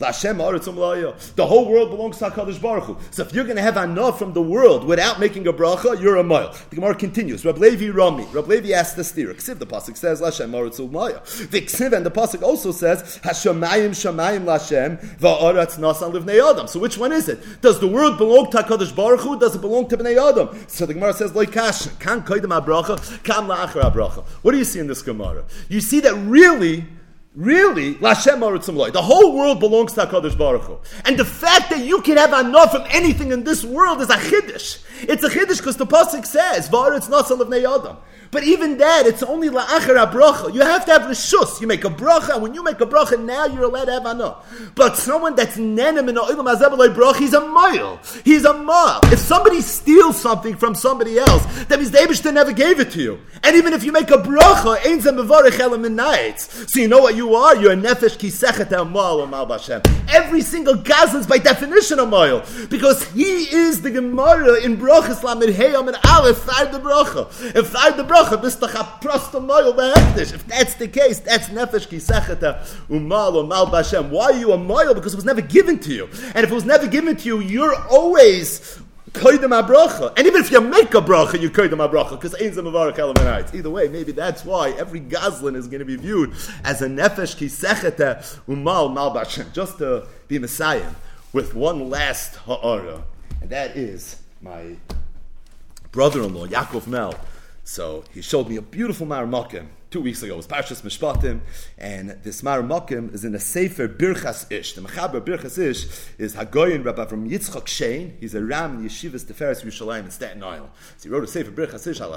The whole world belongs to HaKadosh Baruch Hu. So if you're going to have anah from the world without making a bracha, you're a mile. The Gemara continues. Rab Levi Rami. Rab Levi asked the steer. Ksiv, the Pasuk says, Lashem Umlaya. The Ksiv, and the Pasuk also says, Hashemayim Shemayim Lashem, Va'aretz Nasan Livnei Adam. So which one is it? Does the world belong to HaKadosh Baruch Hu? Does it belong to Bnei Adam? So the Gemara says, Loikash, Kan Koidem HaBracha, Kam La'achar HaBracha. What do you see in this Gemara? You see that really, really, the whole world belongs to HaKadosh Baruch Hu. And the fact that you can have enough from anything in this world is a chiddush. It's a chiddush because the Pasuk says, V'aretz nasal of Adam. But even that, it's only la'achar bracha. You have to have rishus. You make a bracha, and when you make a bracha, now you're allowed to have anah. But someone that's nenem in oilam azabelay bracha, he's a mile. He's a mile. If somebody steals something from somebody else, that means the Abishter never gave it to you. And even if you make a bracha, ein zem So you know what you are? You're a nefesh kisechet mal or mal bashem. Every single gazlan is by definition a mile. Because he is the Gemara in brachas lamid heyam and aleph, five the bracha. And five the bracha, bist doch a moil behektish. If that's the case, that's nefesh kisecheta umal or mal bashem. Why are you a moil? Because it was never given to you. And if it was never given to you, you're always koidem bracha. And even if you make a bracha, you koidem bracha because ein zemavarach elamenites. Either way, maybe that's why every gazlan is going to be viewed as a nefesh kisecheta umal mal bashem. Just to be messiah with one last ha'ara, and that is my brother-in-law Yaakov Mel so he showed me a beautiful Maramakim two weeks ago. Was Parshas Mishpatim, and this Maramakim is in a Sefer Birchas Ish. The Mechaber Birchas Ish is Hagoyin Rabbi from Yitzchak Shein. He's a Ram in Yeshivas Teferes Yerushalayim in Staten Island. So he wrote a Sefer Birchas Ish al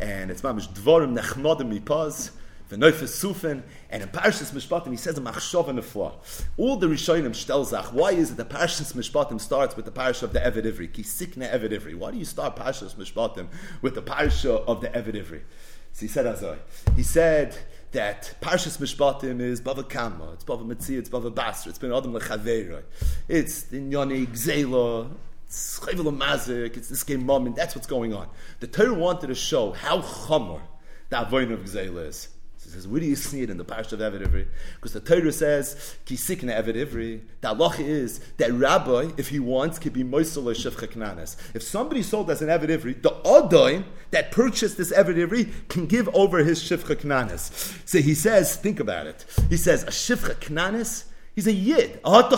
and it's Mamish Dvorim Nechmodim Mipaz the Neufes Sufen, and in Parshas Mishpatim he says a machshov and a flaw. All the Rishonim stelzach. Why is it the Parshas Mishpatim starts with the parsha of the Eved Ivri? Ki sikne Eved Ivri. Why do you start Parshas Mishpatim with the parsha of the Eved Ivri? So he said Azoi. He said that Parshas Mishpatim is Bava Kama, it's Bava Metzia, it's Bava Basra, it's Ben Adam Lechaveira, it's the Nyani Gzela, it's Chayvel Mazik, it's this game moment, that's what's going on. The Torah wanted to show how Chomer the Avoin of Gzela is. He says, where do you see it in the Parsha of Eved Ivri? Because the Torah says, Ki sikna Eved Ivri. The halacha is that rabbi, if he wants, can be moisel shivcha knanes. If somebody sold as an Eved Ivri, the odoin that purchased this Eved Ivri can give over his shivcha knanes. So he says, think about it. He says, a shivcha knanes, he's a yid. How do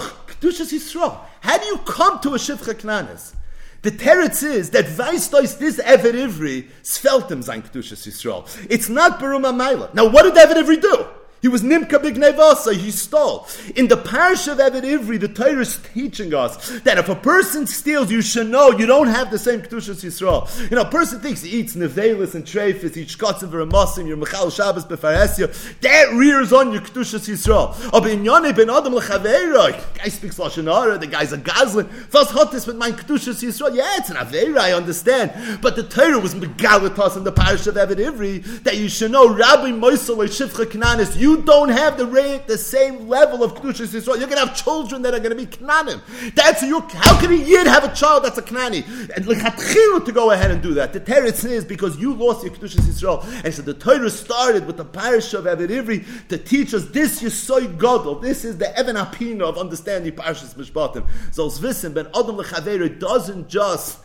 you come to a shivcha knanes? The teretz is that Weistois this Eved Ivri sveltem sein Kedushas Yisrael. It's not Baruma Maila. Now, what did Eved Ivri do? He was Nimka Bignevasa, he stole. In the parsha of Eved Ivri, the Torah is teaching us that if a person steals, you should know you don't have the same Kedushas Yisrael. You know, a person thinks he eats Nevelis and Trefis, he eats Shkotzim V'Ramosim, your Mechal Shabbos Befaresya, that rears on your Kedushas Yisrael. But in Yane ben Adam Lechaveira, guy speaks Lashon Hara, the guy's a Gazlan, Fas Hotis with my Kedushas Yisrael, yeah, it's an Aveira, I understand. But the Torah was Megalatas in the parsha of Eved Ivri, that you should know Rabbi Moisel Shivcha Kananis, you you don't have the rate, the same level of Kedushas Yisrael. You're going to have children that are going to be Knanim. That's you. How can a Yid have a child that's a Knani? And lechatchilu to go ahead and do that. The teretz is because you lost your Kedushas Yisrael. And so the Torah started with the parsha of Eved Ivri to teach us this Yisoy Godel. This is the Evan Apina of understanding Parshas Mishpatim. So Zvisim ben Adam lechaveru doesn't just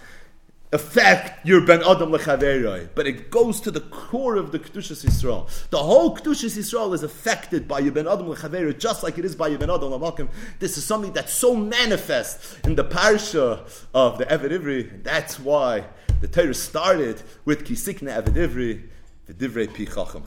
affect your ben adam lechaveroi, but it goes to the core of the kedushas Yisrael. The whole kedushas Yisrael is affected by your ben adam lechaveroi, just like it is by your ben adam lamakim. This is something that's so manifest in the parsha of the Eved Ivri. That's why the Torah started with kisikna Eved Ivri, the divrei pi chacham